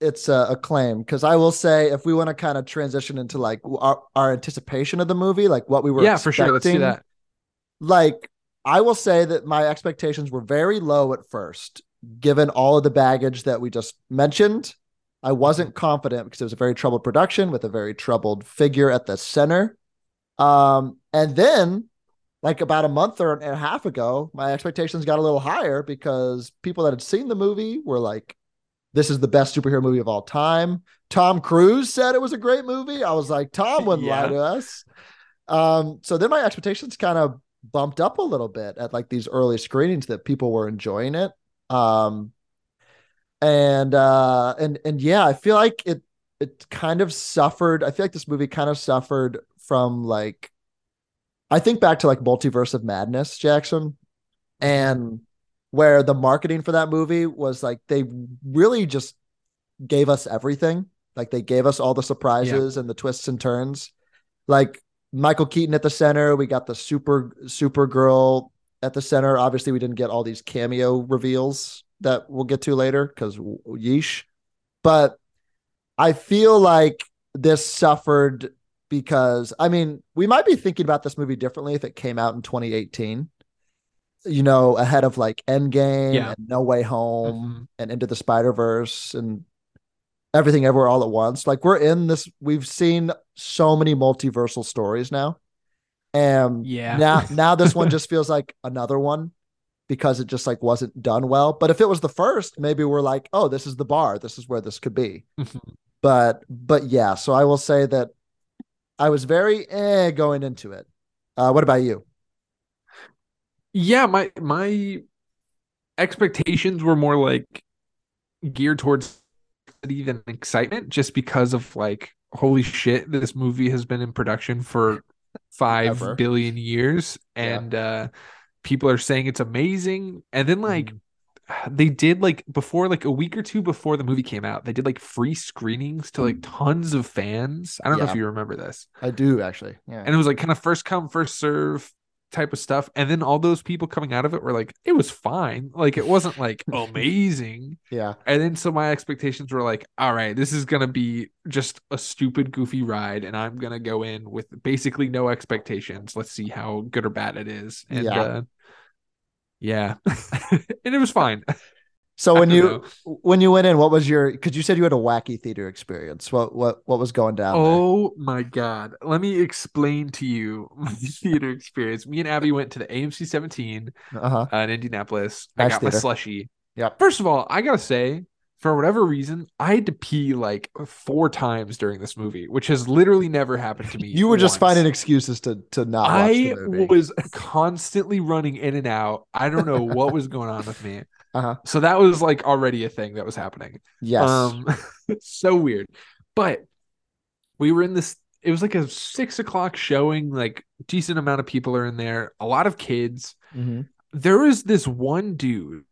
its a claim because i will say if we want to kind of transition into like our, our anticipation of the movie like what we were Yeah, for sure. Let's do that. like I will say that my expectations were very low at first, given all of the baggage that we just mentioned. I wasn't confident because it was a very troubled production with a very troubled figure at the center. Um, and then, like about a month or and a half ago, my expectations got a little higher because people that had seen the movie were like, "This is the best superhero movie of all time." Tom Cruise said it was a great movie. I was like, "Tom wouldn't lie to us." Um, so then my expectations kind of bumped up a little bit at like these early screenings that people were enjoying it. Um, and uh, and and yeah, I feel like it it kind of suffered. I feel like this movie kind of suffered from like, I think back to like Multiverse of Madness, Jackson, and where the marketing for that movie was like they really just gave us everything. Like they gave us all the surprises and the twists and turns. Like Michael Keaton at the center, we got the super Supergirl at the center. Obviously, we didn't get all these cameo reveals that we'll get to later because yeesh. But I feel like this suffered because I mean, we might be thinking about this movie differently if it came out in 2018. You know, ahead of like Endgame Yeah. and No Way Home Mhm. and Into the Spider Verse and everything everywhere all at once. Like we're in this, we've seen so many multiversal stories now. And Yeah. now now this one just feels like another one because it just like wasn't done well. But if it was the first, maybe we're like, oh, this is the bar. This is where this could be. Mhm. But but yeah, so I will say that I was very eh going into it. Uh, what about you? Yeah, my my expectations were more like geared towards than excitement just because of like holy shit this movie has been in production for five Ever. billion years Yeah. and uh people are saying it's amazing and then like Mm-hmm. they did like before like a week or two before the movie came out they did like free screenings to like tons of fans i don't know if you remember this I do actually. Yeah. and it was like kind of first come first serve type of stuff. And then all those people coming out of it were like it was fine. Like it wasn't like amazing. Yeah. and then so my expectations were like all right this is gonna be just a stupid goofy ride and i'm gonna go in with basically no expectations. Let's see how good or bad it is. And Yeah. uh yeah. And it was fine So when you know. when you went in, what was your? Because you said you had a wacky theater experience. What what what was going down? Oh my god. Let me explain to you my theater experience. Me and Abby went to the AMC 17 Uh huh. uh, in Indianapolis. Nice I got my slushy. Yep. First of all, I gotta say, for whatever reason, I had to pee like four times during this movie, which has literally never happened to me. You were just finding excuses to to not watch I the movie. was constantly running in and out. I don't know what was going on with me. Uh-huh. So that was like already a thing that was happening. yes. Um, so weird. But we were in this. It was like a six o'clock showing. Like decent amount of people are in there. A lot of kids. Mhm. There was this one dude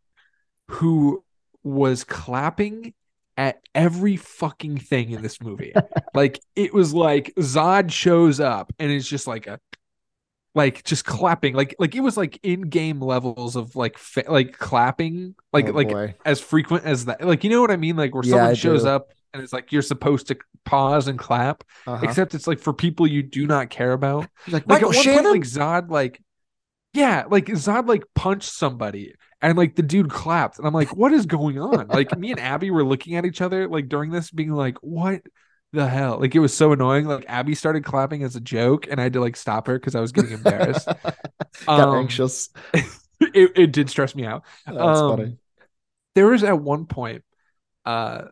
who was clapping at every fucking thing in this movie. like it was like Zod shows up and it's just like a like just clapping like like it was like in-game levels of like fa- like clapping like Oh, like boy. as frequent as that like you know what i mean like where Yeah, someone I shows do. up and it's like you're supposed to pause and clap Uh-huh. except it's like for people you do not care about like like Michael at one Shannon. point like zod like yeah like zod like punched somebody and like the dude clapped and i'm like what is going on like me and abby were looking at each other like during this being like what the hell like it was so annoying like abby started clapping as a joke and i had to like stop her because i was getting embarrassed Got Um, anxious. it, it did stress me out That's um, funny. there was at one point uh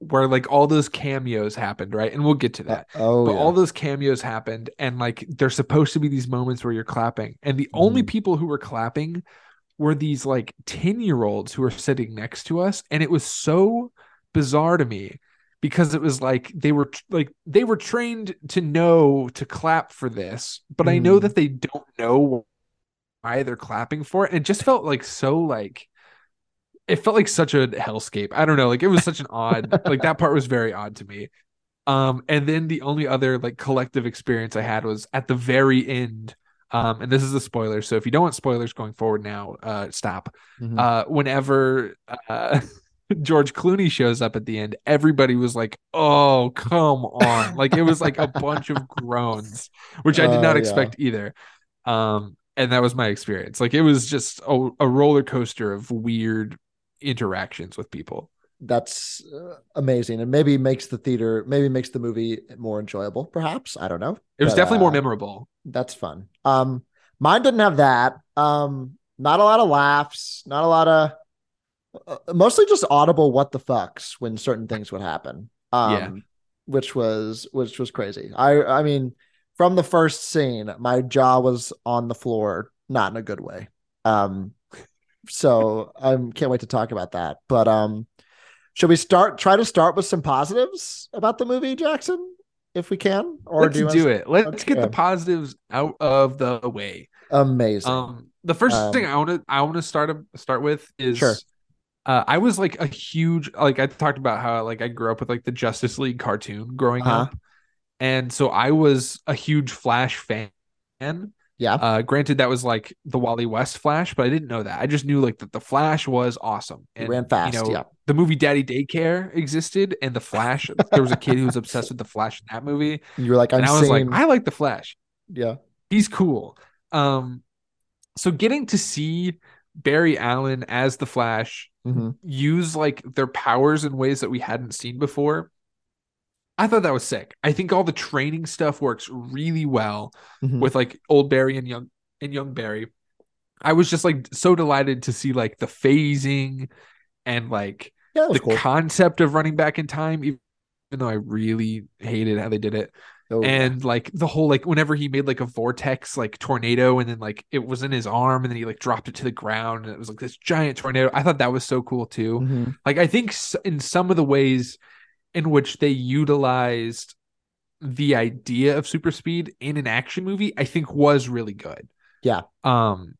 where like all those cameos happened right and we'll get to that oh, but yeah. all those cameos happened and like there's supposed to be these moments where you're clapping and the only Mhm. people who were clapping were these like 10 year olds who were sitting next to us and it was so bizarre to me because it was like they were like they were trained to know to clap for this but i know Mhm. that they don't know why they're clapping for it and it just felt like so like it felt like such a hellscape i don't know like it was such an odd like that part was very odd to me um and then the only other like collective experience i had was at the very end um and this is a spoiler so if you don't want spoilers going forward now uh stop Mhm. uh whenever uh George Clooney shows up at the end, everybody was like, "Oh, come on!" Like it was like a bunch of groans, which I did Uh, not yeah. expect either. Um, and that was my experience. Like it was just a, a roller coaster of weird interactions with people. That's uh, amazing, and maybe makes the theater, maybe makes the movie more enjoyable. Perhaps I don't know. It was But, definitely more uh, memorable. That's fun. Um, mine didn't have that. Um, not a lot of laughs, not a lot of, uh, mostly just audible what the fucks when certain things would happen. Um, Yeah. which was which was crazy. I I mean, from the first scene, my jaw was on the floor, not in a good way. Um, so I can't wait to talk about that. But um, should we start? Try to start with some positives about the movie, Jackson, if we can, or Let's do do, it. Let's get the positives out of the way. Amazing. Um, the first Um, thing I want to I want to start start with is Sure. Uh, I was like a huge like I talked about how like I grew up with like the Justice League cartoon growing Uh-huh. up, and so I was a huge Flash fan. yeah. Uh, granted, that was like the Wally West Flash, but I didn't know that. I just knew like that the Flash was awesome. He ran fast, You know, yeah. the movie Daddy Daycare existed, and the Flash. there was a kid who was obsessed with the Flash in that movie, You were like, I'm and I was seeing, like, I like the Flash yeah. he's cool. Um, so getting to see Barry Allen as the Flash Mhm. use like their powers in ways that we hadn't seen before, I thought that was sick. I think all the training stuff works really well Mhm. with like old Barry and young and young Barry. I was just like so delighted to see like the phasing and like Yeah, the cool. concept of running back in time, even though I really hated how they did it Oh, yeah. and like the whole like whenever he made like a vortex like tornado and then like it was in his arm and then he like dropped it to the ground and it was like this giant tornado i thought that was so cool too Mhm. like i think in some of the ways in which they utilized the idea of super speed in an action movie i think was really good Yeah. um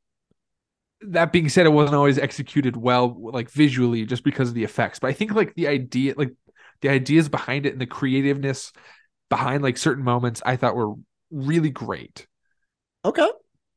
that being said it wasn't always executed well like visually just because of the effects but i think like the idea like the ideas behind it and the creativeness behind like certain moments I thought were really great. Okay.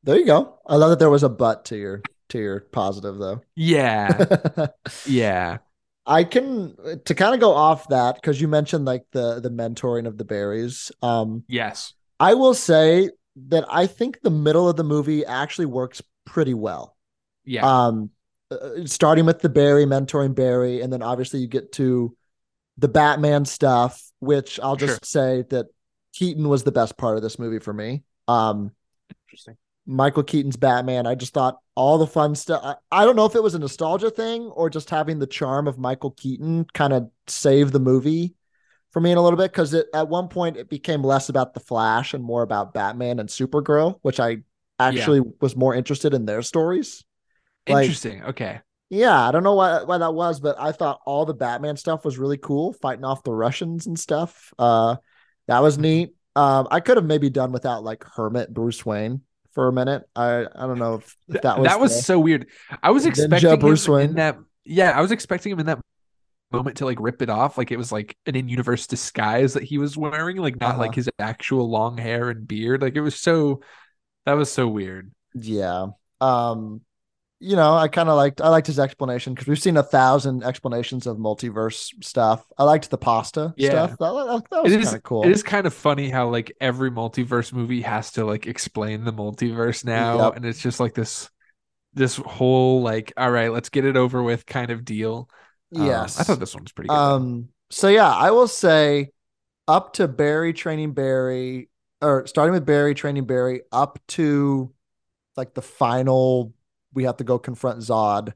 There you go. I love that there was a but to your to your positive though. Yeah. yeah. I can to kind of go off that because you mentioned like the the mentoring of the Barrys. Um, Yes. I will say that I think the middle of the movie actually works pretty well. Yeah. Um, uh, starting with the Barry mentoring Barry, and then obviously you get to the Batman stuff, which I'll just Sure. say that Keaton was the best part of this movie for me. Um, Interesting. Michael Keaton's Batman. I just thought all the fun stuff. I, I don't know if it was a nostalgia thing or just having the charm of Michael Keaton kind of save the movie for me in a little bit because at one point it became less about the Flash and more about Batman and Supergirl, which I actually was more interested in their stories. Like, Interesting. Okay. Yeah, I don't know why why that was, but I thought all the Batman stuff was really cool, fighting off the Russians and stuff. Uh, that was Mhm. neat. Um, I could have maybe done without like Hermit Bruce Wayne for a minute. I I don't know if, if that was that was the- so weird. I was expecting Bruce him Wayne. in that. Yeah, I was expecting him in that moment to like rip it off, like it was like an in-universe disguise that he was wearing, like not Uh-huh. like his actual long hair and beard. Like it was so. That was so weird. yeah. Um, you know, I kind of liked I liked his explanation because we've seen a thousand explanations of multiverse stuff. I liked the pasta Yeah. stuff. That, that, was kind of cool. It is kind of funny how like every multiverse movie has to like explain the multiverse now, Yep. and it's just like this, this whole like, all right, let's get it over with kind of deal. Um, yes. I thought this one was pretty good. Um, so yeah, I will say up to Barry training Barry, or starting with Barry training Barry, up to like the final, we have to go confront Zod.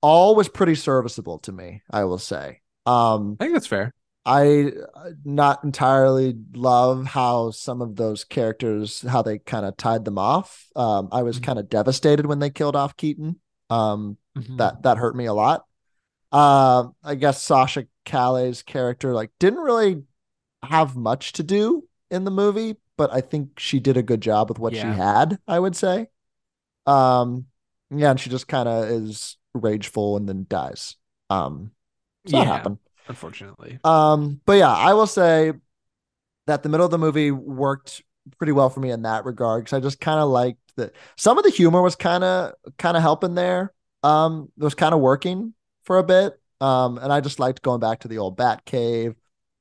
All was pretty serviceable to me, I will say. Um, I think that's fair. I uh, not entirely love how some of those characters how they kind of tied them off. Um, I was Mhm. kind of devastated when they killed off Keaton. Um, Mhm. that that hurt me a lot. Uh, I guess Sasha Calle's character like didn't really have much to do in the movie, but I think she did a good job with what she had. I would say. Um, yeah, and she just kind of is rageful and then dies. Um, so that Yeah. happened. unfortunately. Um, but yeah, I will say that the middle of the movie worked pretty well for me in that regard because I just kind of liked that some of the humor was kind of kind of helping there. Um, it was kind of working for a bit. Um, and I just liked going back to the old Bat Cave.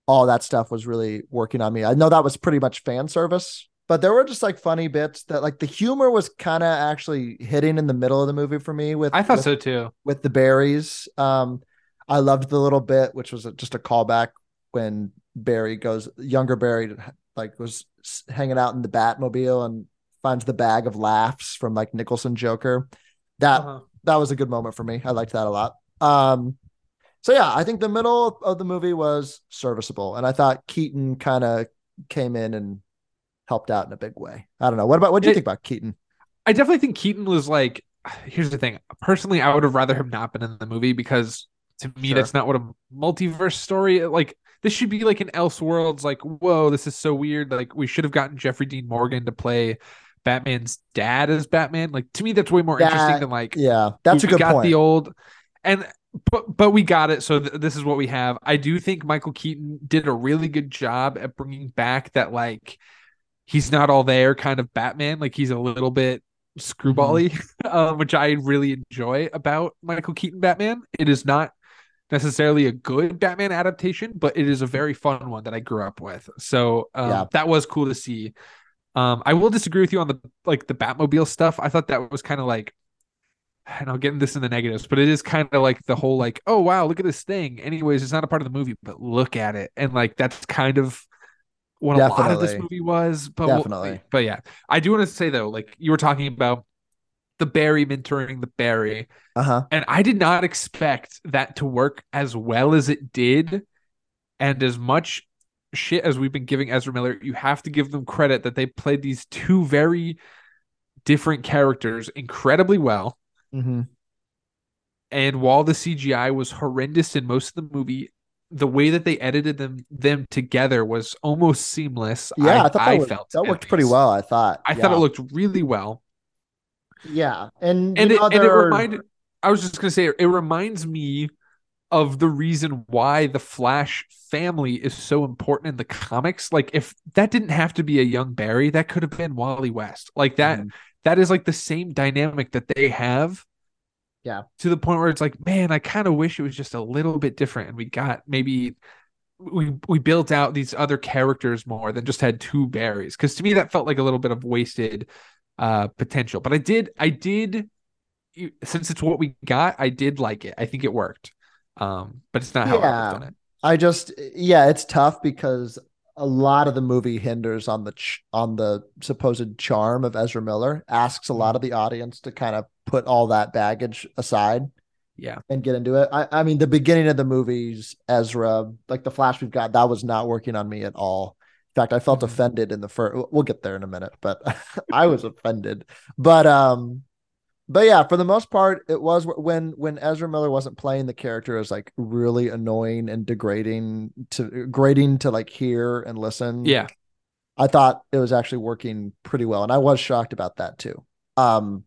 All that stuff was really working on me. I know that was pretty much fan service, but there were just like funny bits that like the humor was kind of actually hitting in the middle of the movie for me with I thought with so too. with the Barrys. Um, I loved the little bit, which was just a callback when Barry goes, younger Barry, like was hanging out in the Batmobile and finds the bag of laughs from like Nicholson Joker. That Uh-huh. that was a good moment for me. I liked that a lot. Um, so yeah, I think the middle of the movie was serviceable, and I thought Keaton kind of came in and helped out in a big way. I don't know. What about what do you It- think about Keaton? I definitely think Keaton was like. Here's the thing. Personally, I would have rather him not been in the movie because to me, Sure. that's not what a multiverse story like. This should be like an Elseworlds. Like, whoa, this is so weird. Like, we should have gotten Jeffrey Dean Morgan to play Batman's dad as Batman. Like, to me, that's way more interesting than like Yeah, that's a we good got point. the old and but but we got it so th- this is what we have i do think michael keaton did a really good job at bringing back that like he's not all there kind of batman like he's a little bit screwbally Mm-hmm. um, which i really enjoy about michael keaton batman it is not necessarily a good batman adaptation but it is a very fun one that i grew up with so um, Yeah. that was cool to see um, i will disagree with you on the like the batmobile stuff i thought that was kind of like and I'll get into this in the negatives, but it is kind of like the whole like, oh wow, look at this thing. Anyways, it's not a part of the movie, but look at it, and like that's kind of what a lot of this movie was. But we'll- but yeah, I do want to say though, like you were talking about the Barry mentoring the Barry, Uh huh. and I did not expect that to work as well as it did, and as much shit as we've been giving Ezra Miller, you have to give them credit that they played these two very different characters incredibly well. hmm And while the CGI was horrendous in most of the movie, the way that they edited them them together was almost seamless. Yeah, I, I, thought that, I worked, felt that at worked pretty well. I thought. I yeah. thought it looked really well, Yeah, and and it and it reminded. I was just gonna say it reminds me of the reason why the Flash family is so important in the comics. Like if that didn't have to be a young Barry, that could have been Wally West. Like that. Mhm. that is like the same dynamic that they have. Yeah. To the point where it's like, man, I kind of wish it was just a little bit different and we got maybe we we built out these other characters more than just had two Barrys. Cause to me that felt like a little bit of wasted uh potential. But I did I did since it's what we got, I did like it. I think it worked. Um, but it's not how I would have done it. I just yeah, it's tough because a lot of the movie hinders on the ch- on the supposed charm of Ezra Miller. Asks a lot of the audience to kind of put all that baggage aside Yeah. and get into it. I, I mean, the beginning of the movies, Ezra, like the flash we've got, that was not working on me at all. In fact, I felt Mhm. offended in the first. We'll get there in a minute, but I was offended. But um, but yeah, for the most part, it was when when Ezra Miller wasn't playing the character as like really annoying and degrading to grating to like hear and listen. Yeah. I thought it was actually working pretty well, and I was shocked about that too. Um,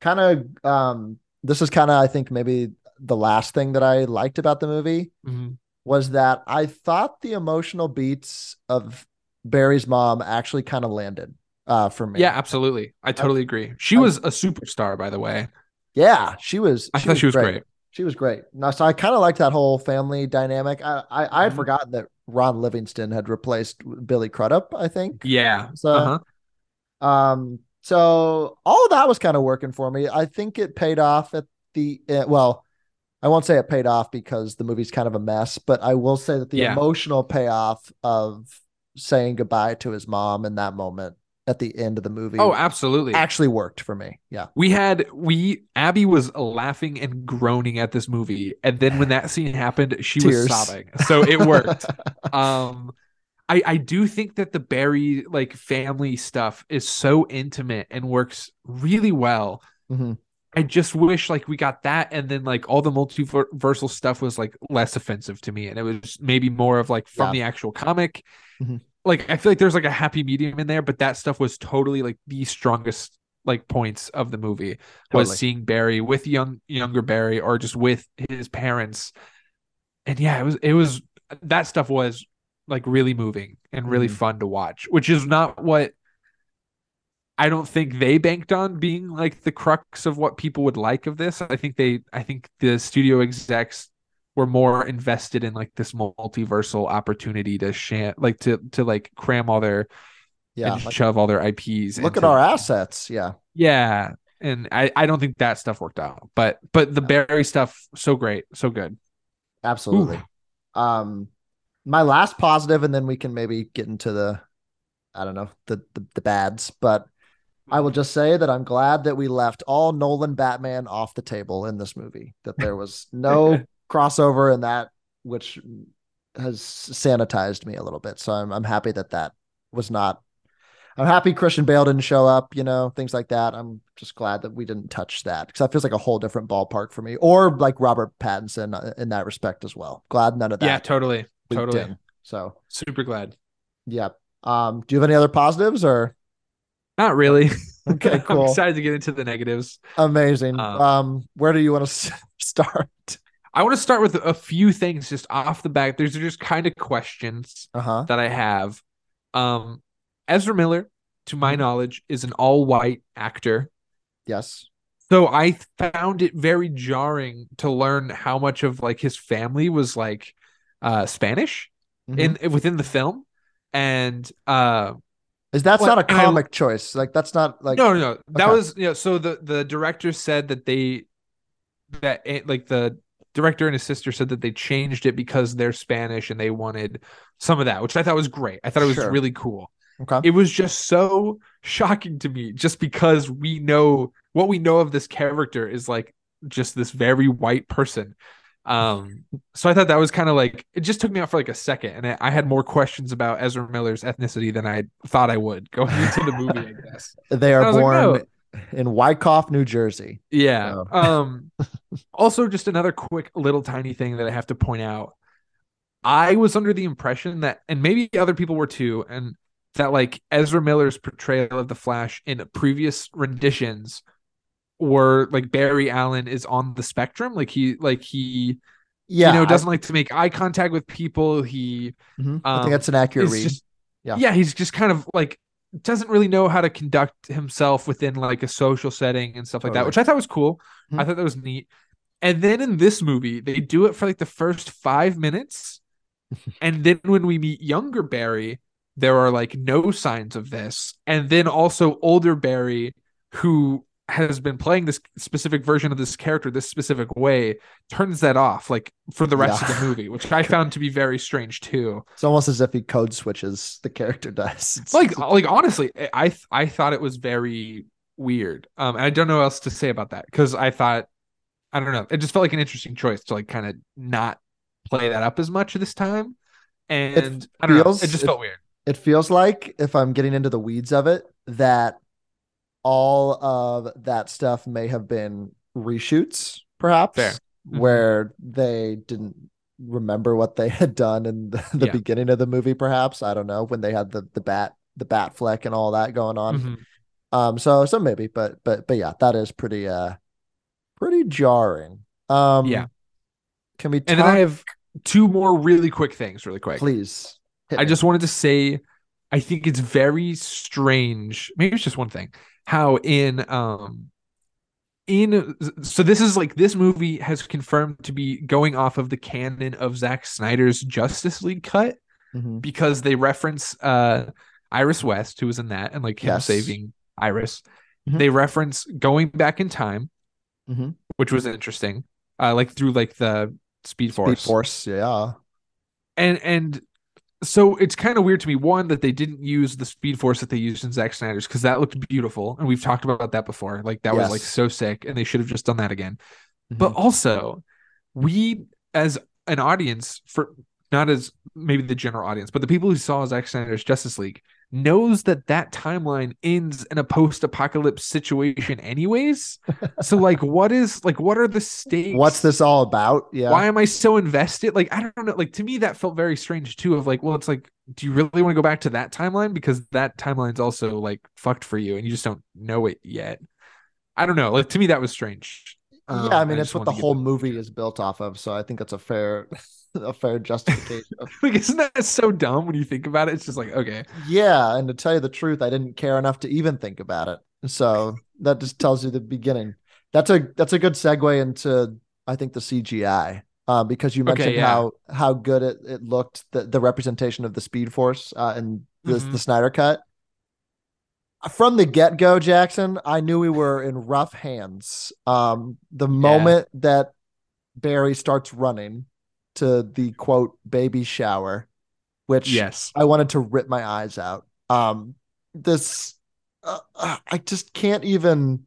kind of um, this is kind of I think maybe the last thing that I liked about the movie Mhm. was that I thought the emotional beats of Barry's mom actually kind of landed uh for me. Yeah, absolutely. I totally agree. She I- was a superstar, by the way. yeah, she was. I thought she was great. She was great. No, so I kind of liked that whole family dynamic. I I, I had Mhm. forgotten that Ron Livingston had replaced Billy Crudup. I think. Yeah. So, uh-huh. um, so all of that was kind of working for me. I think it paid off at the uh, well. I won't say it paid off because the movie's kind of a mess, but I will say that the Yeah. emotional payoff of saying goodbye to his mom in that moment at the end of the movie Oh, absolutely. actually worked for me. Yeah. we had we Abby was laughing and groaning at this movie, and then when that scene happened, she Tears. was sobbing. So it worked. um I I do think that the Barry like family stuff is so intimate and works really well. Mhm. I just wish like we got that and then like all the multiversal stuff was like less offensive to me and it was maybe more of like from Yeah. the actual comic. Mhm. Like I feel like there's like a happy medium in there, but that stuff was totally like the strongest like points of the movie was seeing Barry with young younger Barry or just with his parents. And yeah, it was it was that stuff was like really moving and really Mhm. fun to watch, which is not what I don't think they banked on being like the crux of what people would like of this. I think they I think the studio execs were more invested in like this multiversal opportunity to share like to to like cram all their Yeah. like, shove all their IPs. look at our assets. Yeah. Yeah. And I, I don't think that stuff worked out. But but the Barry stuff so great, so good. Absolutely. Um, my last positive, and then we can maybe get into the, I don't know, the the, the bads. But I will just say that I'm glad that we left all Nolan Batman off the table in this movie. That there was no crossover in that, which has sanitized me a little bit. So I'm I'm happy that that was not. I'm happy Christian Bale didn't show up. You know, things like that. I'm just glad that we didn't touch that because that feels like a whole different ballpark for me. Or like Robert Pattinson uh, in that respect as well. Glad none of that. Yeah, totally. Totally. So Super glad. yeah. Um, do you have any other positives or Not really. Okay, I'm cool. excited to get into the negatives. amazing? Um, Um, where do you want to start? I want to start with a few things just off the back. There's just kind of questions Uh huh. that I have. Um, Ezra Miller, to my Mhm. knowledge, is an all-white actor. Yes. So I found it very jarring to learn how much of like his family was like uh Spanish Mhm. in within the film. And uh Is that's Well, not a and I- comic choice? Like that's not like no, no, no. That okay. was you know. So the the director said that they that it, like the director and his sister said that they changed it because they're Spanish and they wanted some of that, which I thought was great. I thought it was Sure. really cool. okay. It was just so shocking to me, just because we know what we know of this character is like just this very white person. Um, so I thought that was kind of like it just took me out for like a second, and I, I had more questions about Ezra Miller's ethnicity than I thought I would going into the movie. I guess. They are was like, born "Oh." in Wyckoff, New Jersey. Yeah. So- Um also just another quick little tiny thing that I have to point out. I was under the impression that and maybe other people were too and that like Ezra Miller's portrayal of the Flash in previous renditions were like Barry Allen is on the spectrum like he like he Yeah. you know doesn't like to make eye contact with people he mhm. I um, think that's an accurate read. just Yeah. yeah. he's just kind of like doesn't really know how to conduct himself within like a social setting and stuff like that which i thought was cool i Mhm. thought that was neat and then in this movie they do it for like the first five minutes and then when we meet younger barry there are like no signs of this and then also older barry who has been playing this specific version of this character this specific way turns that off like for the rest Yeah. of the movie which i found to be very strange too It's almost as if he code switches the character does. It's- like like honestly i i thought it was very weird um and i don't know what else to say about that because i thought i don't know it just felt like an interesting choice to like kind of not play that up as much this time and i don't know feels- it just it- felt weird it feels like if I'm getting into the weeds of it, that all of that stuff may have been reshoots, perhaps. Mhm. where they didn't remember what they had done in the, the Yeah. beginning of the movie, perhaps. I don't know, when they had the the bat the bat fleck and all that going on. Mhm. Um, so so maybe, but but but yeah, that is pretty uh pretty jarring. Um Yeah. Can we talk and then i have two more really quick things really quick please? I me. just wanted to say, I think it's very strange. Maybe it's just one thing. How in um in so this is like this movie has confirmed to be going off of the canon of Zack Snyder's Justice League cut Mhm. because they reference uh Iris West who was in that and like him Yes. saving Iris. Mhm. They reference going back in time, Mhm. which was interesting. Uh like through like the Speed Force Speed Force, yeah. and and so it's kind of weird to me one that they didn't use the speed force that they used in Zack Snyder's because that looked beautiful and we've talked about that before like that was like so sick and they should have just done that again Mm-hmm. but also we as an audience for not as maybe the general audience but the people who saw Zack Snyder's Justice League knows that that timeline ends in a post-apocalypse situation anyways so like what is like what are the stakes What's this all about? Yeah. why am I so invested? Like, I don't know. Like, to me, that felt very strange too. Of like, well, it's like, do you really want to go back to that timeline? Because that timeline's also like fucked for you and you just don't know it yet. I don't know. Like, to me, that was strange. Um, yeah, I mean, just it's what the whole movie is built off of, so I think that's a fair, a fair justification. Like, isn't that so dumb when you think about it? It's just like, okay. yeah, and to tell you the truth, I didn't care enough to even think about it. So that just tells you the beginning. That's a that's a good segue into I think the CGI, uh, because you Okay, mentioned yeah. how how good it, it looked the the representation of the Speed Force uh, and the Mhm. the Snyder cut. From the get go, Jackson, I knew we were in rough hands. Um, the moment that Barry starts running to the quote baby shower, which Yes. I wanted to rip my eyes out. Um, this, uh, uh, I just can't even,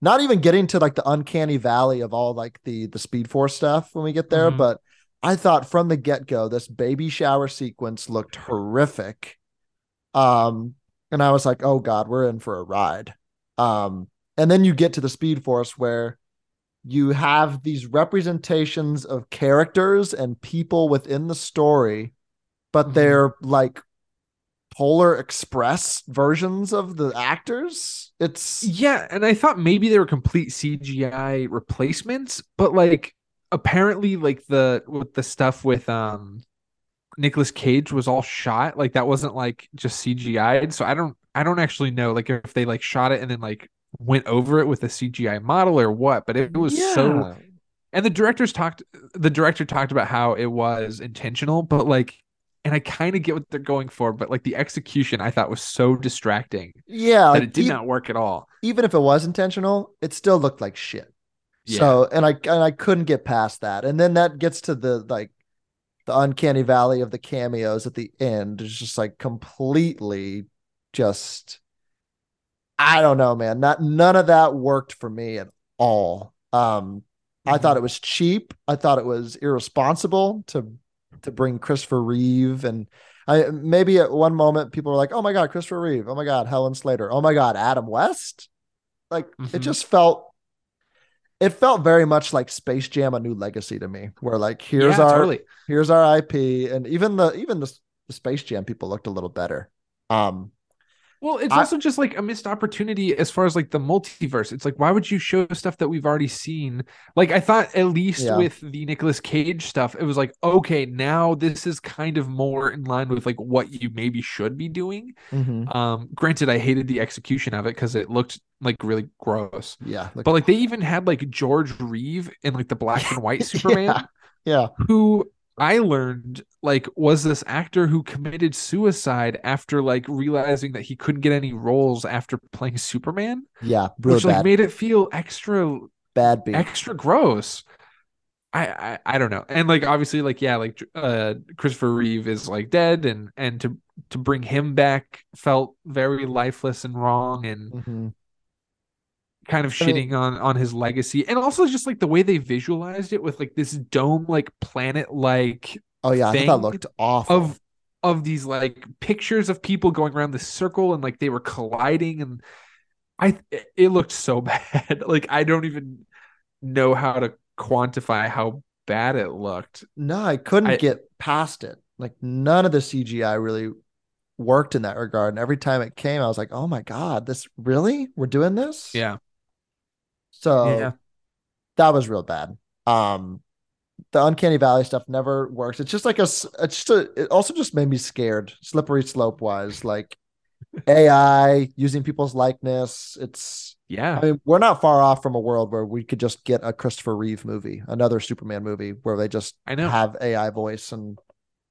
not even getting to like the uncanny valley of all like the the Speed Force stuff when we get there. Mhm. But I thought from the get go, this baby shower sequence looked horrific. Um, and I was like, oh god, we're in for a ride. Um, and then you get to the Speed Force where you have these representations of characters and people within the story, but Mhm. they're like Polar Express versions of the actors. It's Yeah. And I thought maybe they were complete CGI replacements, but like, apparently, like the with the stuff with um Nicolas Cage was all shot. Like that wasn't like just CGI'd. So I don't I don't actually know like if they like shot it and then like went over it with a CGI model or what, but it, was so and the directors talked the director talked about how it was intentional, but like and I kind of get what they're going for, but like the execution I thought was so distracting yeah, that it did e- not work at all. even if it was intentional, it still looked like shit. So and I and I couldn't get past that. And then that gets to the like the uncanny valley of the cameos at the end. It's just like completely just I don't know, man. Not none of that worked for me at all. Um I Mm-hmm. thought it was cheap. I thought it was irresponsible to to bring Christopher Reeve and I maybe at one moment people were like, "Oh my god, Christopher Reeve. Oh my god, Helen Slater. Oh my god, Adam West." Like it Mhm. just felt it felt very much like Space Jam: A New Legacy to me, where like here's Yeah, our totally. here's our IP, and even the even the, the Space Jam people looked a little better. Um, Well, it's I- also just like a missed opportunity as far as like the multiverse. It's like, why would you show stuff that we've already seen? Like, I thought at least Yeah. with the Nicolas Cage stuff, it was like, okay, now this is kind of more in line with like what you maybe should be doing. mhm. Um, granted, I hated the execution of it because it looked like really gross. yeah, But like, they even had like George Reeve in like the black and white Superman, yeah, who I learned like was this actor who committed suicide after like realizing that he couldn't get any roles after playing Superman, Yeah, which like bad. made it feel extra bad beat. extra gross. I, I I don't know. And like obviously like yeah, like uh Christopher Reeve is like dead and and to to bring him back felt very lifeless and wrong and Mhm. Kind of shitting on on his legacy and also just like the way they visualized it with like this dome like planet like Oh yeah, I that looked awful. of of these like pictures of people going around the circle and like they were colliding and I it looked so bad. like I don't even know how to quantify how bad it looked. no, I couldn't I- get past it. Like none of the CGI really worked in that regard. And every time it came, I was like, "Oh my god, this really? We're doing this?" Yeah. So Yeah. that was real bad. Um, the uncanny valley stuff never works. It's just like a, It's just a. It also just made me scared, slippery slope wise. Like AI using people's likeness. It's. Yeah. I mean, we're not far off from a world where we could just get a Christopher Reeve movie, another Superman movie, where they just I know. have AI voice and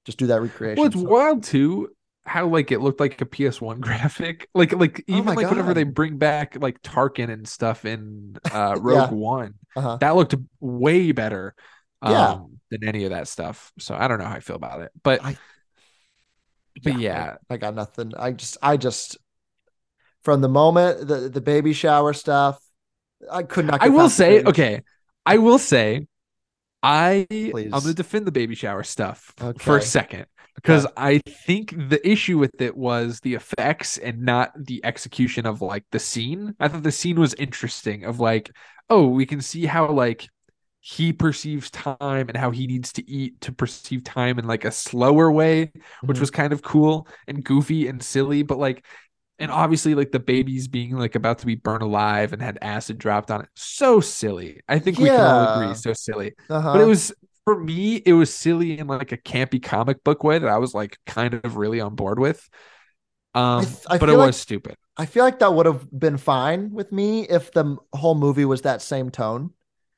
just do that recreation. Well, it's So- wild too how like it looked like a PS1 graphic. Like like Oh even my like whenever they bring back like Tarkin and stuff in uh Rogue One, Uh-huh. that looked way better um, Yeah. than any of that stuff. So I don't know how I feel about it. But I- but yeah, I, I got nothing. I just, I just, from the moment the the baby shower stuff, I could not. I will say, okay, I will say, I Please. I'm gonna defend the baby shower stuff for a second because I think the issue with it was the effects and not the execution of like the scene. I thought the scene was interesting of like, oh, we can see how like he perceives time and how he needs to eat to perceive time in like a slower way, which Mhm. was kind of cool and goofy and silly, but like and obviously like the babies being like about to be burned alive and had acid dropped on it. So silly. I think we can all agree, so silly Uh-huh. but it was for me it was silly in like a campy comic book way that i was like kind of really on board with um th- I but it like- was stupid I feel like that would have been fine with me if the m- whole movie was that same tone,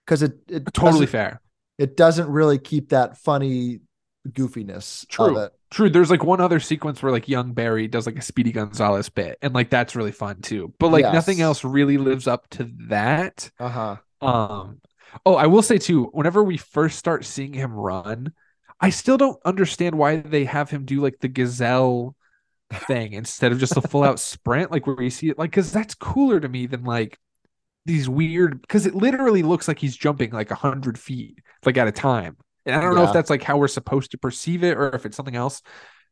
because it it totally fair It doesn't really keep that funny goofiness True. of it. True there's like one other sequence where like young barry does like a speedy gonzales bit and like that's really fun too but like nothing else really lives up to that Uh huh. Um, oh, I will say too, whenever we first start seeing him run, I still don't understand why they have him do like the gazelle thing instead of just a full out sprint, like where you see it, like, because that's cooler to me than like these weird, because it literally looks like he's jumping like a hundred feet, like at a time. And I don't know if that's like how we're supposed to perceive it or if it's something else.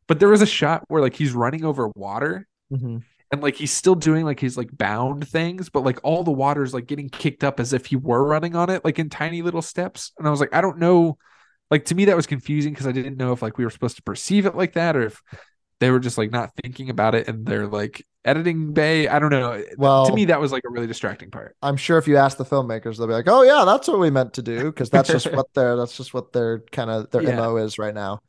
But there was a shot where like he's running over water Mhm. and like he's still doing like his like bound things, but like all the water's like getting kicked up as if he were running on it, like in tiny little steps. And I was like, I don't know. Like to me, that was confusing because I didn't know if like we were supposed to perceive it like that or if they were just like not thinking about it and they're like editing bay. I don't know. Well, to me, that was like a really distracting part. I'm sure if you ask the filmmakers, they'll be like, "Oh yeah, that's what we meant to do," because that's just what their that's just what their kind of their Yeah. mo is right now.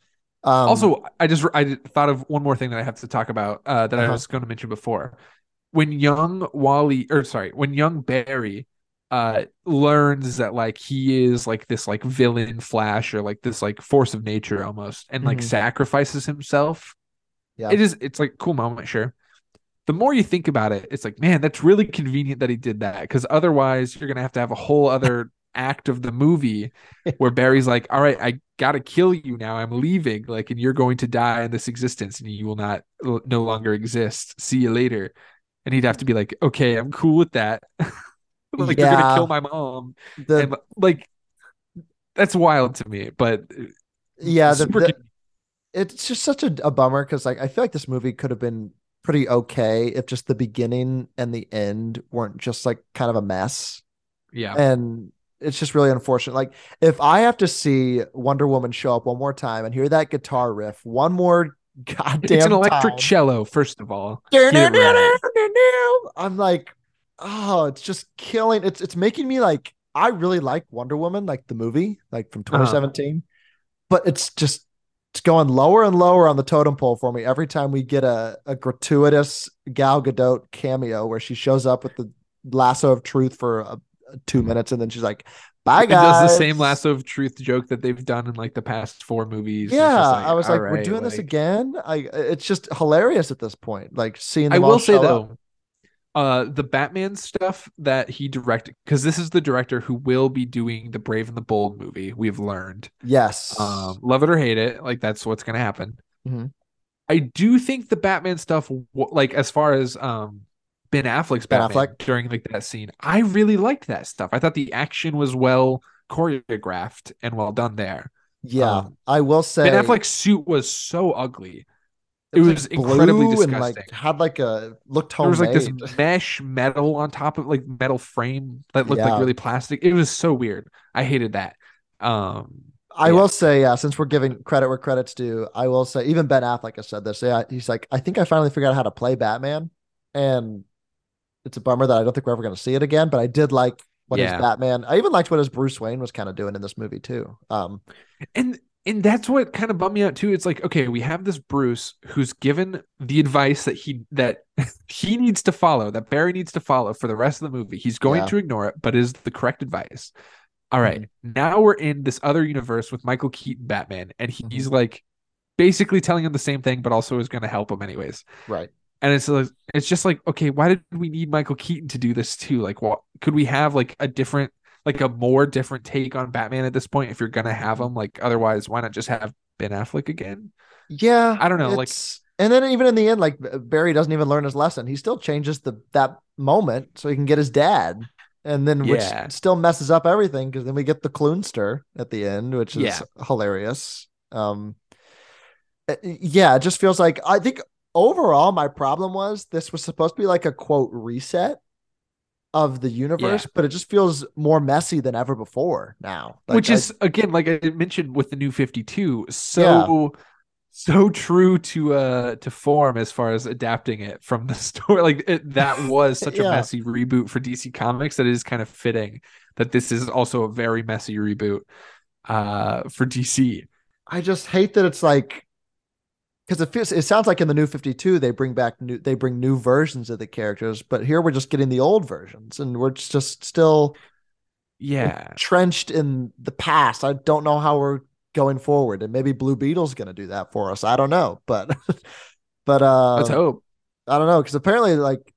Um, also, I just I thought of one more thing that I have to talk about uh, that I Uh-huh. was going to mention before. When young Wally, or sorry, when young Barry uh learns that like he is like this like villain Flash or like this like force of nature almost, and like Mhm. sacrifices himself. Yeah. It is. It's like cool moment, sure. The more you think about it, it's like, man, that's really convenient that he did that because otherwise you're gonna have to have a whole other act of the movie where Barry's like, all right, I gotta kill you now. I'm leaving, like, and you're going to die in this existence, and you will not no longer exist. See you later. And he'd have to be like, okay, I'm cool with that. like you're gonna kill my mom, the and like that's wild to me. But uh, yeah, the, super the- it's just such a, a bummer because like I feel like this movie could have been pretty okay if just the beginning and the end weren't just like kind of a mess. yeah, And it's just really unfortunate. Like if I have to see Wonder Woman show up one more time and hear that guitar riff one more goddamn it's an electric time, cello. First of all, I'm like, oh, it's just killing. It's it's making me like I really like Wonder Woman, like the movie, like from Uh-huh. 2017, but it's just it's going lower and lower on the totem pole for me every time we get a, a gratuitous Gal Gadot cameo where she shows up with the lasso of truth for a, two minutes, and then she's like, "Bye, It guys." does the same lasso of truth joke that they've done in like the past four movies. Yeah, just I was like, all "We're right, doing this again." I it's just hilarious at this point. Like seeing. I will say up. though, uh, the Batman stuff that he directed, because this is the director who will be doing the Brave and the Bold movie. We've learned, yes, um, love it or hate it, like that's what's gonna happen. Mhm. I do think the Batman stuff, like as far as um Ben Affleck's Ben Batman Affleck? during like that scene, I really liked that stuff. I thought the action was well choreographed and well done there. yeah, um, I will say Ben Affleck's suit was so ugly. It like, was incredibly blue and disgusting. like had like a looked there was like this mesh metal on top of like metal frame that looked Yeah. like really plastic. It was so weird. I hated that. Um I Yeah. will say, yeah, since we're giving credit where credit's due, I will say even Ben Affleck has said this. Yeah, he's like, I think I finally figured out how to play Batman, and it's a bummer that I don't think we're ever going to see it again. But I did like what his Yeah. Batman. I even liked what his Bruce Wayne was kind of doing in this movie too. Um, and and that's what kind of bummed me out too. It's like, okay, we have this Bruce who's given the advice that he that he needs to follow, that Barry needs to follow for the rest of the movie. He's going Yeah. to ignore it, but is the correct advice. All right, mm-hmm. now we're in this other universe with Michael Keaton Batman, and he's mm-hmm. like basically telling him the same thing, but also is going to help him anyways. right. And it's like it's just like, okay, why did we need Michael Keaton to do this too? Like, what could we have like a different, like a more different take on Batman at this point? If you're gonna have him, like, otherwise, why not just have Ben Affleck again? Yeah, I don't know, like- and then even in the end, like Barry doesn't even learn his lesson. He still changes the that moment so he can get his dad, and then which Yeah. still messes up everything because then we get the Clunster at the end, which is Yeah. hilarious. Um, uh, yeah, it just feels like I think overall my problem was this was supposed to be like a quote reset of the universe, but it just feels more messy than ever before now. Like, Which I- is again, like I mentioned with the new Fifty Two, so so true to uh to form as far as adapting it from the story. Like it, that was such a messy reboot for DC Comics that it is kind of fitting that this is also a very messy reboot uh for DC. I just hate that it's like because it feels it sounds like in the new 52 they bring back new they bring new versions of the characters, but here we're just getting the old versions and we're just still Yeah. trenched in the past. I don't know how we're going forward, and maybe Blue Beetle's going to do that for us. I don't know, but but uh, Let's hope. I don't know because apparently like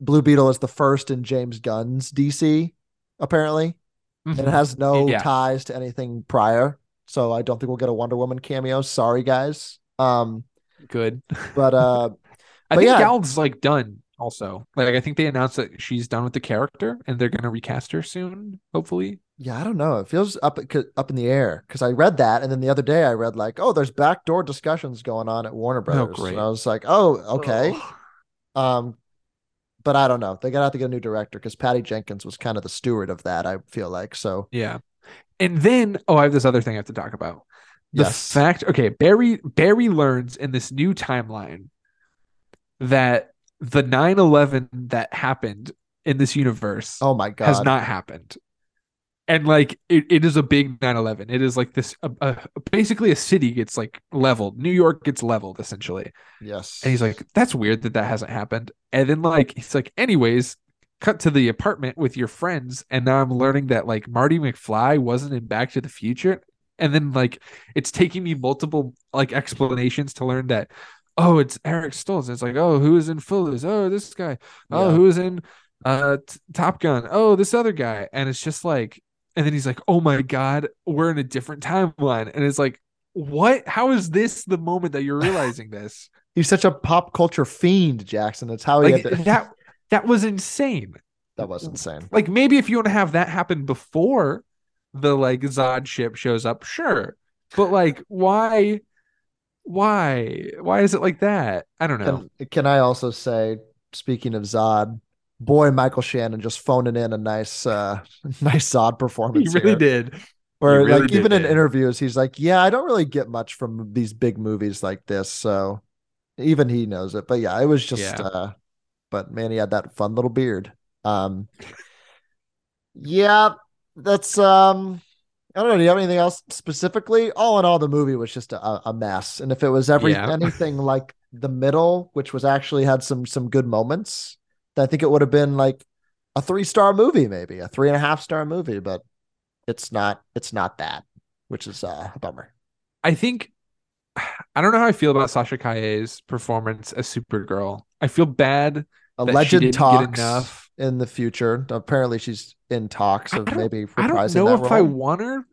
Blue Beetle is the first in James Gunn's DC apparently, and it has no Mm-hmm. Yeah. ties to anything prior. So I don't think we'll get a Wonder Woman cameo. Sorry, guys. Um, Good. but uh, I But think yeah. Gal's like done also. Like I think they announced that she's done with the character and they're gonna recast her soon, hopefully. yeah, I don't know. It feels up up in the air because I read that, and then the other day I read like, oh, there's backdoor discussions going on at Warner Brothers. great. And I was like, oh, okay. Ugh. Um, but I don't know. They gotta have to get a new director because Patty Jenkins was kind of the steward of that. I feel like so. Yeah. And then oh, I have this other thing I have to talk about. The Yes. fact okay, Barry Barry learns in this new timeline that the 9-11 that happened in this universe Oh my god. has not happened. And like it, it is a big 9-11. It is like this uh, basically a city gets like leveled. New York gets leveled essentially. Yes. And he's like, that's weird that that hasn't happened. And then like he's like, anyways, cut to the apartment with your friends, and now I'm learning that like Marty McFly wasn't in Back to the Future. And then like it's taking me multiple like explanations to learn that. Oh, it's Eric Stoltz. It's like, oh, who is in Footloose? Oh, this guy. Oh, Yeah. who is in uh T- Top Gun? Oh, this other guy. And it's just like, and then he's like, oh my god, we're in a different timeline. And it's like, what? How is this the moment that you're realizing this? He's such a pop culture fiend, Jackson. that's how he like to- that that was insane that was insane. like maybe if you want to have that happen before the like zod ship shows up sure but like why why why is it like that i don't know Can, can I also say, speaking of Zod, boy, Michael Shannon just phoning in a nice, uh, nice Zod performance. he really here. did Or really like did, even in interviews, he's like, "Yeah, I don't really get much from these big movies like this." So even he knows it. But yeah, it was just. Yeah. uh But man, he had that fun little beard. Um. Yeah, that's um. I don't know. Do you have anything else specifically? All in all, the movie was just a, a mess. And if it was every Yeah. anything like the middle, which was actually had some some good moments, then I think it would have been like a three star movie, maybe a three and a half star movie, but it's not. It's not that, which is uh, a bummer. I think I don't know how I feel about Sasha Calle's performance as Supergirl. I feel bad. A That legend talks enough. in the future. Apparently, she's in talks of maybe I don't know if I want her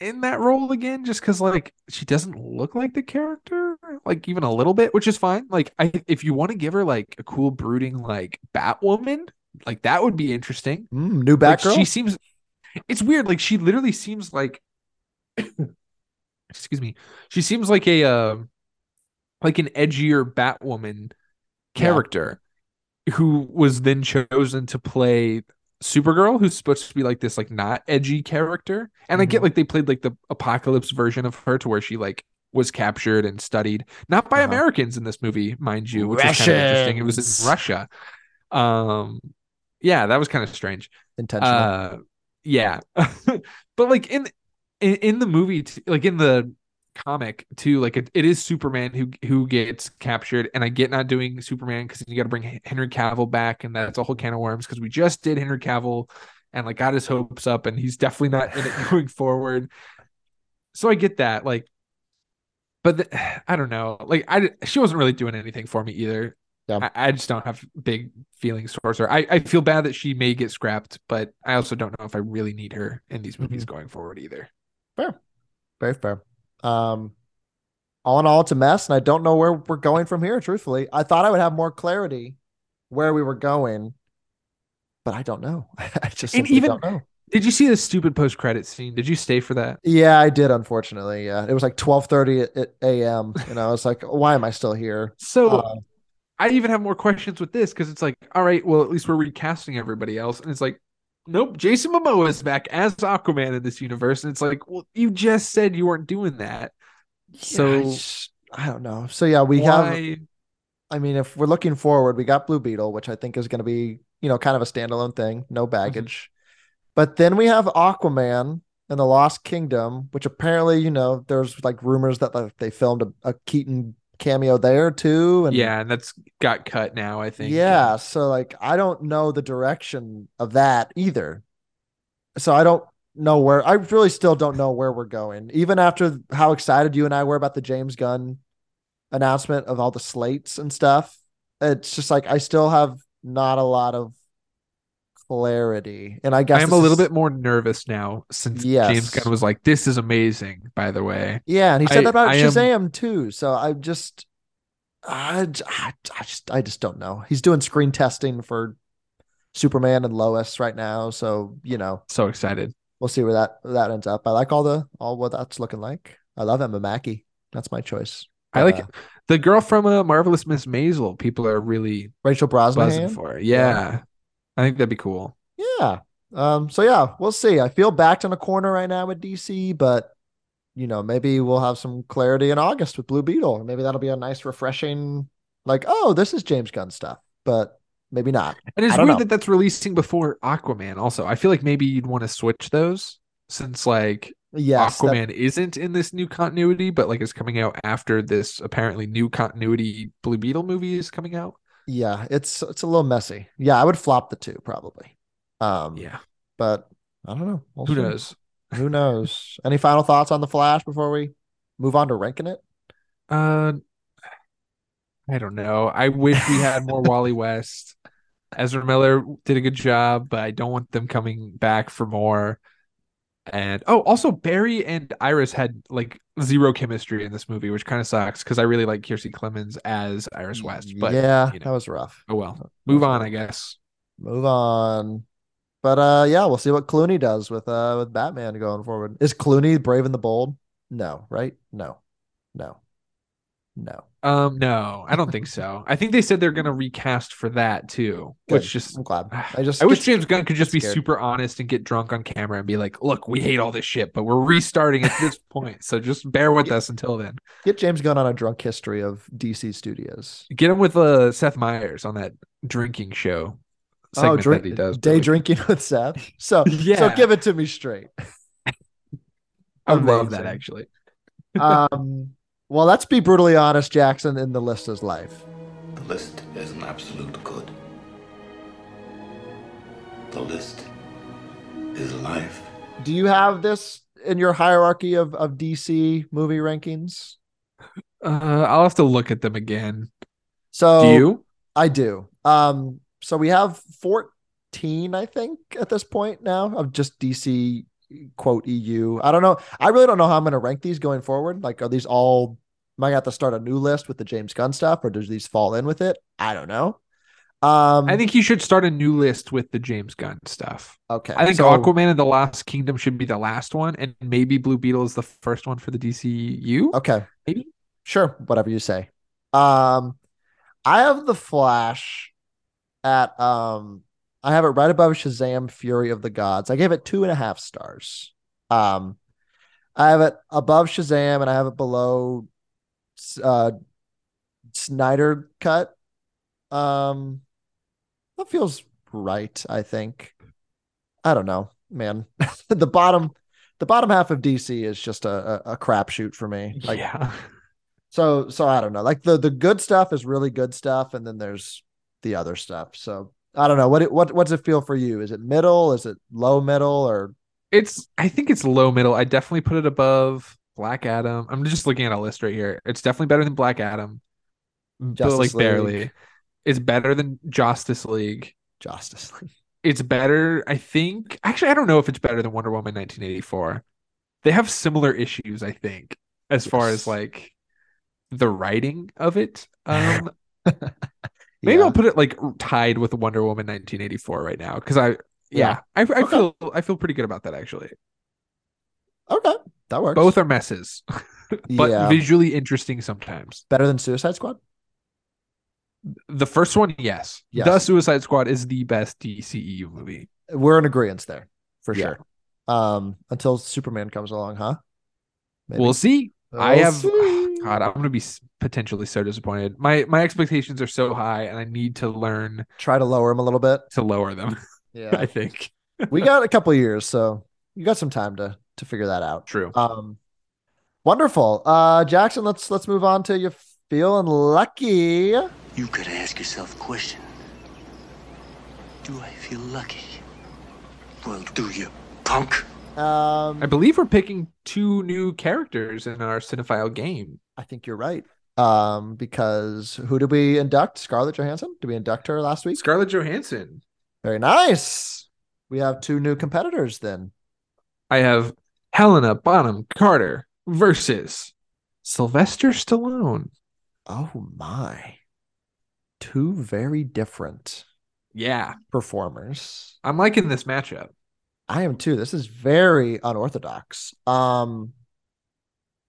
in that role again, just because like she doesn't look like the character, like even a little bit, which is fine. Like I, if you want to give her like a cool brooding like Batwoman, like that would be interesting. Mm, new Like, Batgirl. she seems it's weird like she literally seems like excuse me she seems like a uh, like an edgier batwoman Yeah. character who was then chosen to play supergirl who's supposed to be like this like not edgy character. And i get Mhm. like they played like the apocalypse version of her to where she like was captured and studied. Not by Uh-huh. americans in this movie mind you which was kind of interesting. It was in russia. Um yeah that was kind of strange. Intentional. uh yeah. But like in in, in the movie like in the comic too like it, it is superman who who gets captured and i get not doing superman because you got to bring henry cavill back and that's a whole can of worms because we just did henry cavill and like got his hopes up and he's definitely not in it going forward so i get that like but the, i don't know like i she wasn't really doing anything for me either Yeah. I, I just don't have big feelings towards her. I, I feel bad that she may get scrapped, but I also don't know if I really need her in these mm-hmm. movies going forward either. Very fair. Um, all in all, it's a mess, and I don't know where we're going from here. Truthfully, I thought I would have more clarity where we were going, but I don't know. I just And even- don't know. Did you see the stupid post credit scene? Did you stay for that? Yeah, I did. Unfortunately, yeah, it was like twelve thirty a.m. and I was like, "Why am I still here?" So Uh, I even have more questions with this because it's like, all right, well, at least we're recasting everybody else. And it's like, nope, Jason Momoa is back as Aquaman in this universe. And it's like, well, you just said you weren't doing that. yeah, So I don't know. So yeah, we have. I mean, if we're looking forward, we got Blue Beetle, which I think is going to be, you know, kind of a standalone thing, no mm-hmm. baggage. But then we have Aquaman and the Lost Kingdom, which apparently, you know, there's like rumors that like, they filmed a, a Keaton cameo there too. And yeah, and that's got cut now, I think. yeah, so like I don't know the direction of that either. So I don't know where I really still don't know where we're going. Even after how excited you and I were about the James Gunn announcement of all the slates and stuff, it's just like I still have not a lot of clarity. And I guess I am a little is- bit more nervous now since Yes. James Gunn was like, "This is amazing." By the way, Yeah, and he said I- that about I am- Shazam too. So I just, I just, I just don't know. He's doing screen testing for Superman and Lois right now, so you know so excited. we'll see where that that ends up. I like all the all what that's looking like. I love Emma Mackey. That's my choice. I like Uh, the girl from uh, Marvelous Miss Maisel. People are really Rachel Brosnahan. for. Yeah. Yeah. I think that'd be cool. Yeah. Um. So yeah, we'll see. I feel backed in a corner right now with DC, but you know maybe we'll have some clarity in August with Blue Beetle. Maybe that'll be a nice, refreshing. Like, oh, this is James Gunn stuff, but maybe not. And it's weird know. that that's releasing before Aquaman. Also, I feel like maybe you'd want to switch those since like Yes, Aquaman isn't in this new continuity, but like is coming out after this apparently new continuity Blue Beetle movie is coming out. Yeah, it's it's a little messy. Yeah, I would flop the two probably. Um, Yeah. but I don't know. We'll Who see. knows? Who knows? Any final thoughts on the Flash before we move on to ranking it? Uh, I don't know. I wish we had more Wally West. Ezra Miller did a good job, but I don't want them coming back for more. And oh, also Barry and Iris had like zero chemistry in this movie, which kind of sucks because I really like Kiersey Clemons as Iris West. But yeah, you know, that was rough. oh well. Move on, I guess. Move on. But uh, yeah, we'll see what Clooney does with uh with Batman going forward. Is Clooney brave and the bold? No, right? No, no, no. Um, no, I don't think so. I think they said they're gonna recast for that too, Good. which just I'm glad. I just I wish James Gunn could just be scared. super honest and get drunk on camera and be like, "Look, we hate all this shit, but we're restarting at this point, so just bear with us until then." get James Gunn on a drunk history of DC Studios. Get him with uh, Seth Meyers on that drinking show segment oh, drink, that he does. day drinking with Seth. So yeah. so give it to me straight. I love that actually. um, well, let's be brutally honest, Jackson. In the list is life. The list is an absolute good. The list is life. Do you have this in your hierarchy of, of DC movie rankings? Uh, I'll have to look at them again. So Do you? I do. Um, so we have 14, I think, at this point now of just DC quote EU. I don't know. I really don't know how I'm going to rank these going forward. Like, are these all, am I going to have to start a new list with the James Gunn stuff or does these fall in with it? I don't know. Um, I think you should start a new list with the James Gunn stuff. okay. I think so- Aquaman and the Lost Kingdom should be the last one, and maybe Blue Beetle is the first one for the DCU. Okay. Maybe. Sure. Whatever you say. Um, I have the Flash at um, I have it right above Shazam: Fury of the Gods. I gave it two and a half stars. Um, I have it above Shazam, and I have it below uh Snyder cut. Um, that feels right. I think. I don't know, man. the bottom, the bottom half of DC is just a a, a crapshoot for me. Like, yeah. so so I don't know. Like the the good stuff is really good stuff, and then there's the other stuff. So I don't know. What what what's it feel for you? Is it middle? Is it low middle? Or It's I think it's low middle. I definitely put it above Black Adam. I'm just looking at a list right here. It's definitely better than Black Adam. but Justice like barely. It's better than Justice League. Justice League? It's better, I think. Actually, I don't know if it's better than Wonder Woman 1984. They have similar issues, I think, as far as like the writing of it. Um maybe Yeah. I'll put it like tied with Wonder Woman 1984 right now because I Yeah. yeah, I, I Okay. feel I feel pretty good about that actually. Okay, that works. Both are messes, but yeah, visually interesting sometimes. better than Suicide Squad. The first one, yes. Yes. The Suicide Squad is the best DCEU movie. We're in agreement there for sure. Um, until Superman comes along, huh? Maybe. We'll see. I We'll have see. God, I'm gonna be potentially so disappointed. My my expectations are so high, and I need to learn try to lower them a little bit. to lower them. Yeah, I think we got a couple years, so you got some time to to figure that out. true. Um, wonderful. Uh, Jackson, let's let's move on to you feeling lucky. You gotta ask yourself a question. Do I feel lucky? Well, do you, punk? Um, I believe we're picking two new characters in our cinephile game. I think you're right. Um, because who did we induct? Scarlett Johansson? Did we induct her last week? Scarlett Johansson. Very nice. We have two new competitors then. I have Helena Bonham Carter versus Sylvester Stallone. Oh my. Two very different Yeah, performers. I'm liking this matchup. I am too. This is very unorthodox. Um,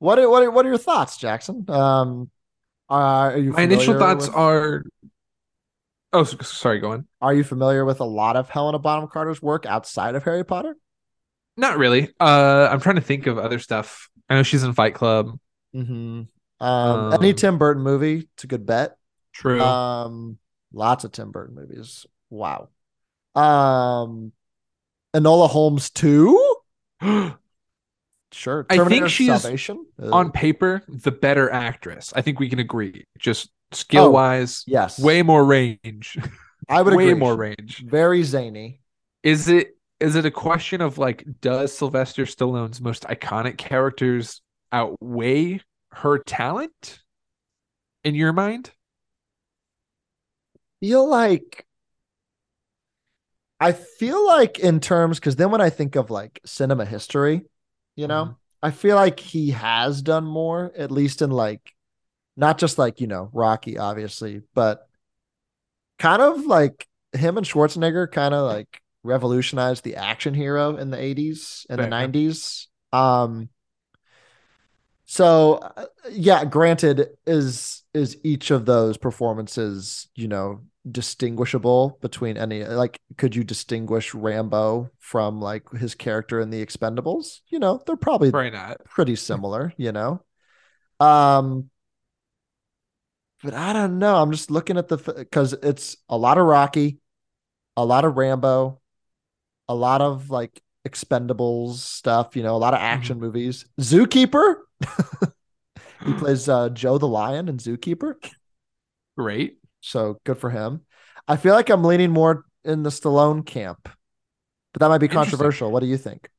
what are, what are, what are your thoughts, Jackson? Um, are you My initial familiar thoughts with- are. Oh, sorry. Go on. Are you familiar with a lot of Helena Bonham Carter's work outside of Harry Potter? Not really. Uh, I'm trying to think of other stuff. I know she's in Fight Club. Mm-hmm. Um, any Um, Tim Burton movie, it's a good bet. True. Um, lots of Tim Burton movies. Wow. Um, Enola Holmes too. Sure. I think she's Salvation. Uh, on paper, the better actress. I think we can agree. Just skill wise, oh, yes, way more range. I would way agree. more range. Very zany. Is it is it a question of like does Sylvester Stallone's most iconic characters outweigh her talent in your mind? Feel like I feel like in terms because then when I think of like cinema history, you know, Mhm. I feel like he has done more, at least in like not just like, you know, Rocky, obviously, but kind of like him and Schwarzenegger kind of like revolutionized the action hero in the 80s and the 90s. Um so uh, yeah, granted is is each of those performances, you know, distinguishable between any like could you distinguish Rambo from like his character in the Expendables? You know, they're probably Probably not. pretty similar, you know. Um but I don't know. I'm just looking at the because it's a lot of Rocky, a lot of Rambo, a lot of like Expendables stuff, you know, a lot of action movies. Zookeeper. he plays uh Joe the Lion and Zookeeper. Great. So good for him. I feel like I'm leaning more in the Stallone camp but that might be controversial. What do you think?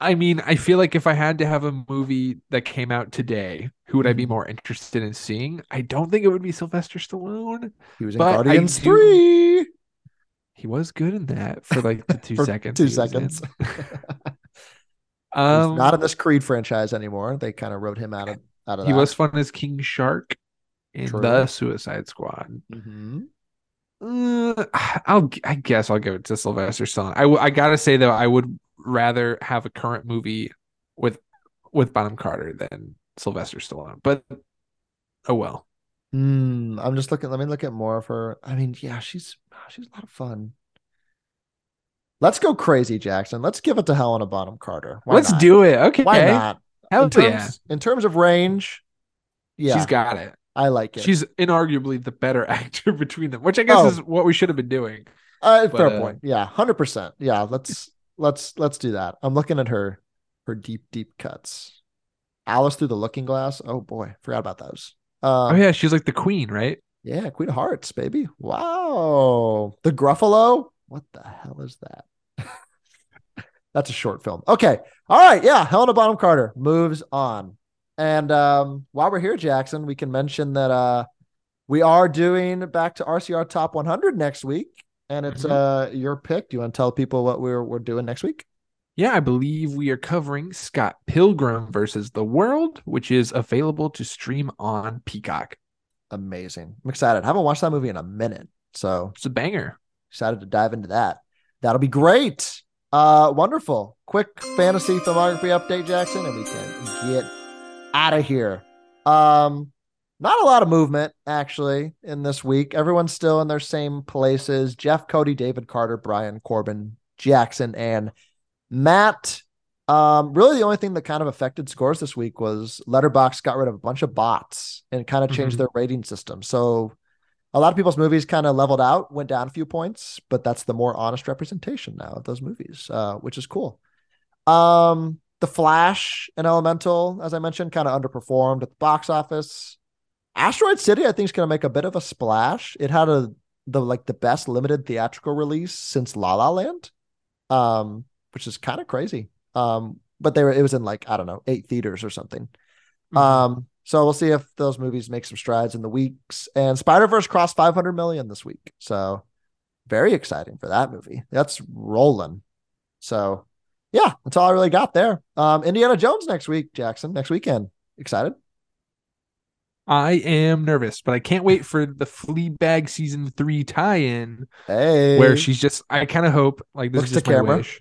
I mean, I feel like if I had to have a movie that came out today, who would I be Mhm. more interested in seeing? I don't think it would be Sylvester Stallone. He was in But Guardians do- Three. He was good in that for like the two seconds. two seconds. He's um, not in this Creed franchise anymore. They kind of wrote him out of out of he that. was fun as King Shark in True. the Suicide Squad. Mhm. Uh, I'll I guess I'll give it to Sylvester Stallone. I, w- I gotta say though, I would rather have a current movie with with Bonham Carter than Sylvester Stallone. But oh well. Hmm, I'm just looking. Let me look at more of her. I mean, yeah, she's she's a lot of fun. Let's go crazy, Jackson. Let's give it to Helena Bonham Carter. Why Let's not? do it. Okay. Why not? Hell in terms, yeah. in terms of range, yeah, She's got it. I like it. She's inarguably the better actor between them, which I guess Oh. is what we should have been doing. uh, but, fair uh, point. Yeah, hundred percent. Yeah, let's let's let's do that. I'm looking at her her deep deep cuts. Alice through the Looking Glass. Oh boy, forgot about those. Uh, oh yeah, she's like the queen, right? Yeah, Queen of Hearts, baby. Wow. The Gruffalo? What the hell is that? That's a short film. Okay. All right. Yeah. Helena Bonham Carter moves on. And um, while we're here, Jackson, we can mention that uh, we are doing back to RCR Top 100 next week. And it's Mhm. uh, your pick. Do you want to tell people what we're, we're doing next week? Yeah, I believe we are covering Scott Pilgrim versus the World, which is available to stream on Peacock. Amazing. I'm excited. I haven't watched that movie in a minute. So It's a banger. excited to dive into that. That'll be great. Uh, wonderful. Quick fantasy filmography update, Jackson, and we can get out of here. Um, not a lot of movement actually in this week. Everyone's still in their same places. Jeff, Cody, David Carter, Brian, Corbin, Jackson, and Matt. Um, really the only thing that kind of affected scores this week was Letterboxd got rid of a bunch of bots and kind of changed Mhm. their rating system. So a lot of people's movies kind of leveled out, went down a few points, but that's the more honest representation now of those movies, uh, which is cool. Um, The Flash and Elemental, as I mentioned, kind of underperformed at the box office. Asteroid City, I think, is going to make a bit of a splash. It had a the like the best limited theatrical release since La La Land, um, which is kind of crazy. Um, but they were it was in like I don't know eight theaters or something. Mhm. Um, so we'll see if those movies make some strides in the weeks. And Spider Verse crossed 500 million this week, so very exciting for that movie. That's rolling. So yeah, that's all I really got there. Um, Indiana Jones next week, Jackson, next weekend. Excited? I am nervous, but I can't wait for the Fleabag season three tie-in Hey, where she's just. I kind of hope like this Looks is just my camera. wish.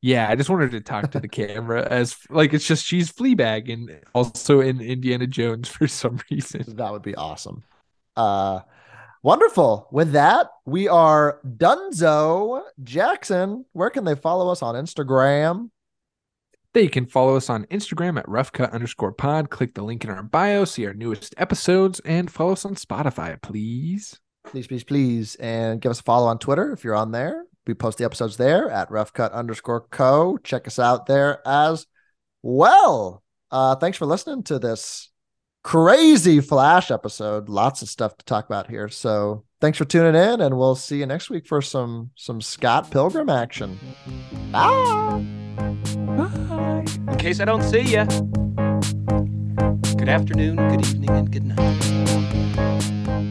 Yeah, I just wanted to talk to the camera as like it's just she's Fleabag and also in Indiana Jones for some reason. that would be awesome. Uh, wonderful. With that, we are Dunzo Jackson. Where can they follow us on Instagram? They can follow us on Instagram at roughcut underscore pod. Click the link in our bio, see our newest episodes, and follow us on Spotify, please. please, please, please, and give us a follow on Twitter if you're on there. We post the episodes there at roughcut underscore co. Check us out there as well. Uh, thanks for listening to this crazy Flash episode. Lots of stuff to talk about here. So thanks for tuning in, and we'll see you next week for some some Scott Pilgrim action. Bye. In case I don't see you. Good afternoon, good evening, and good night.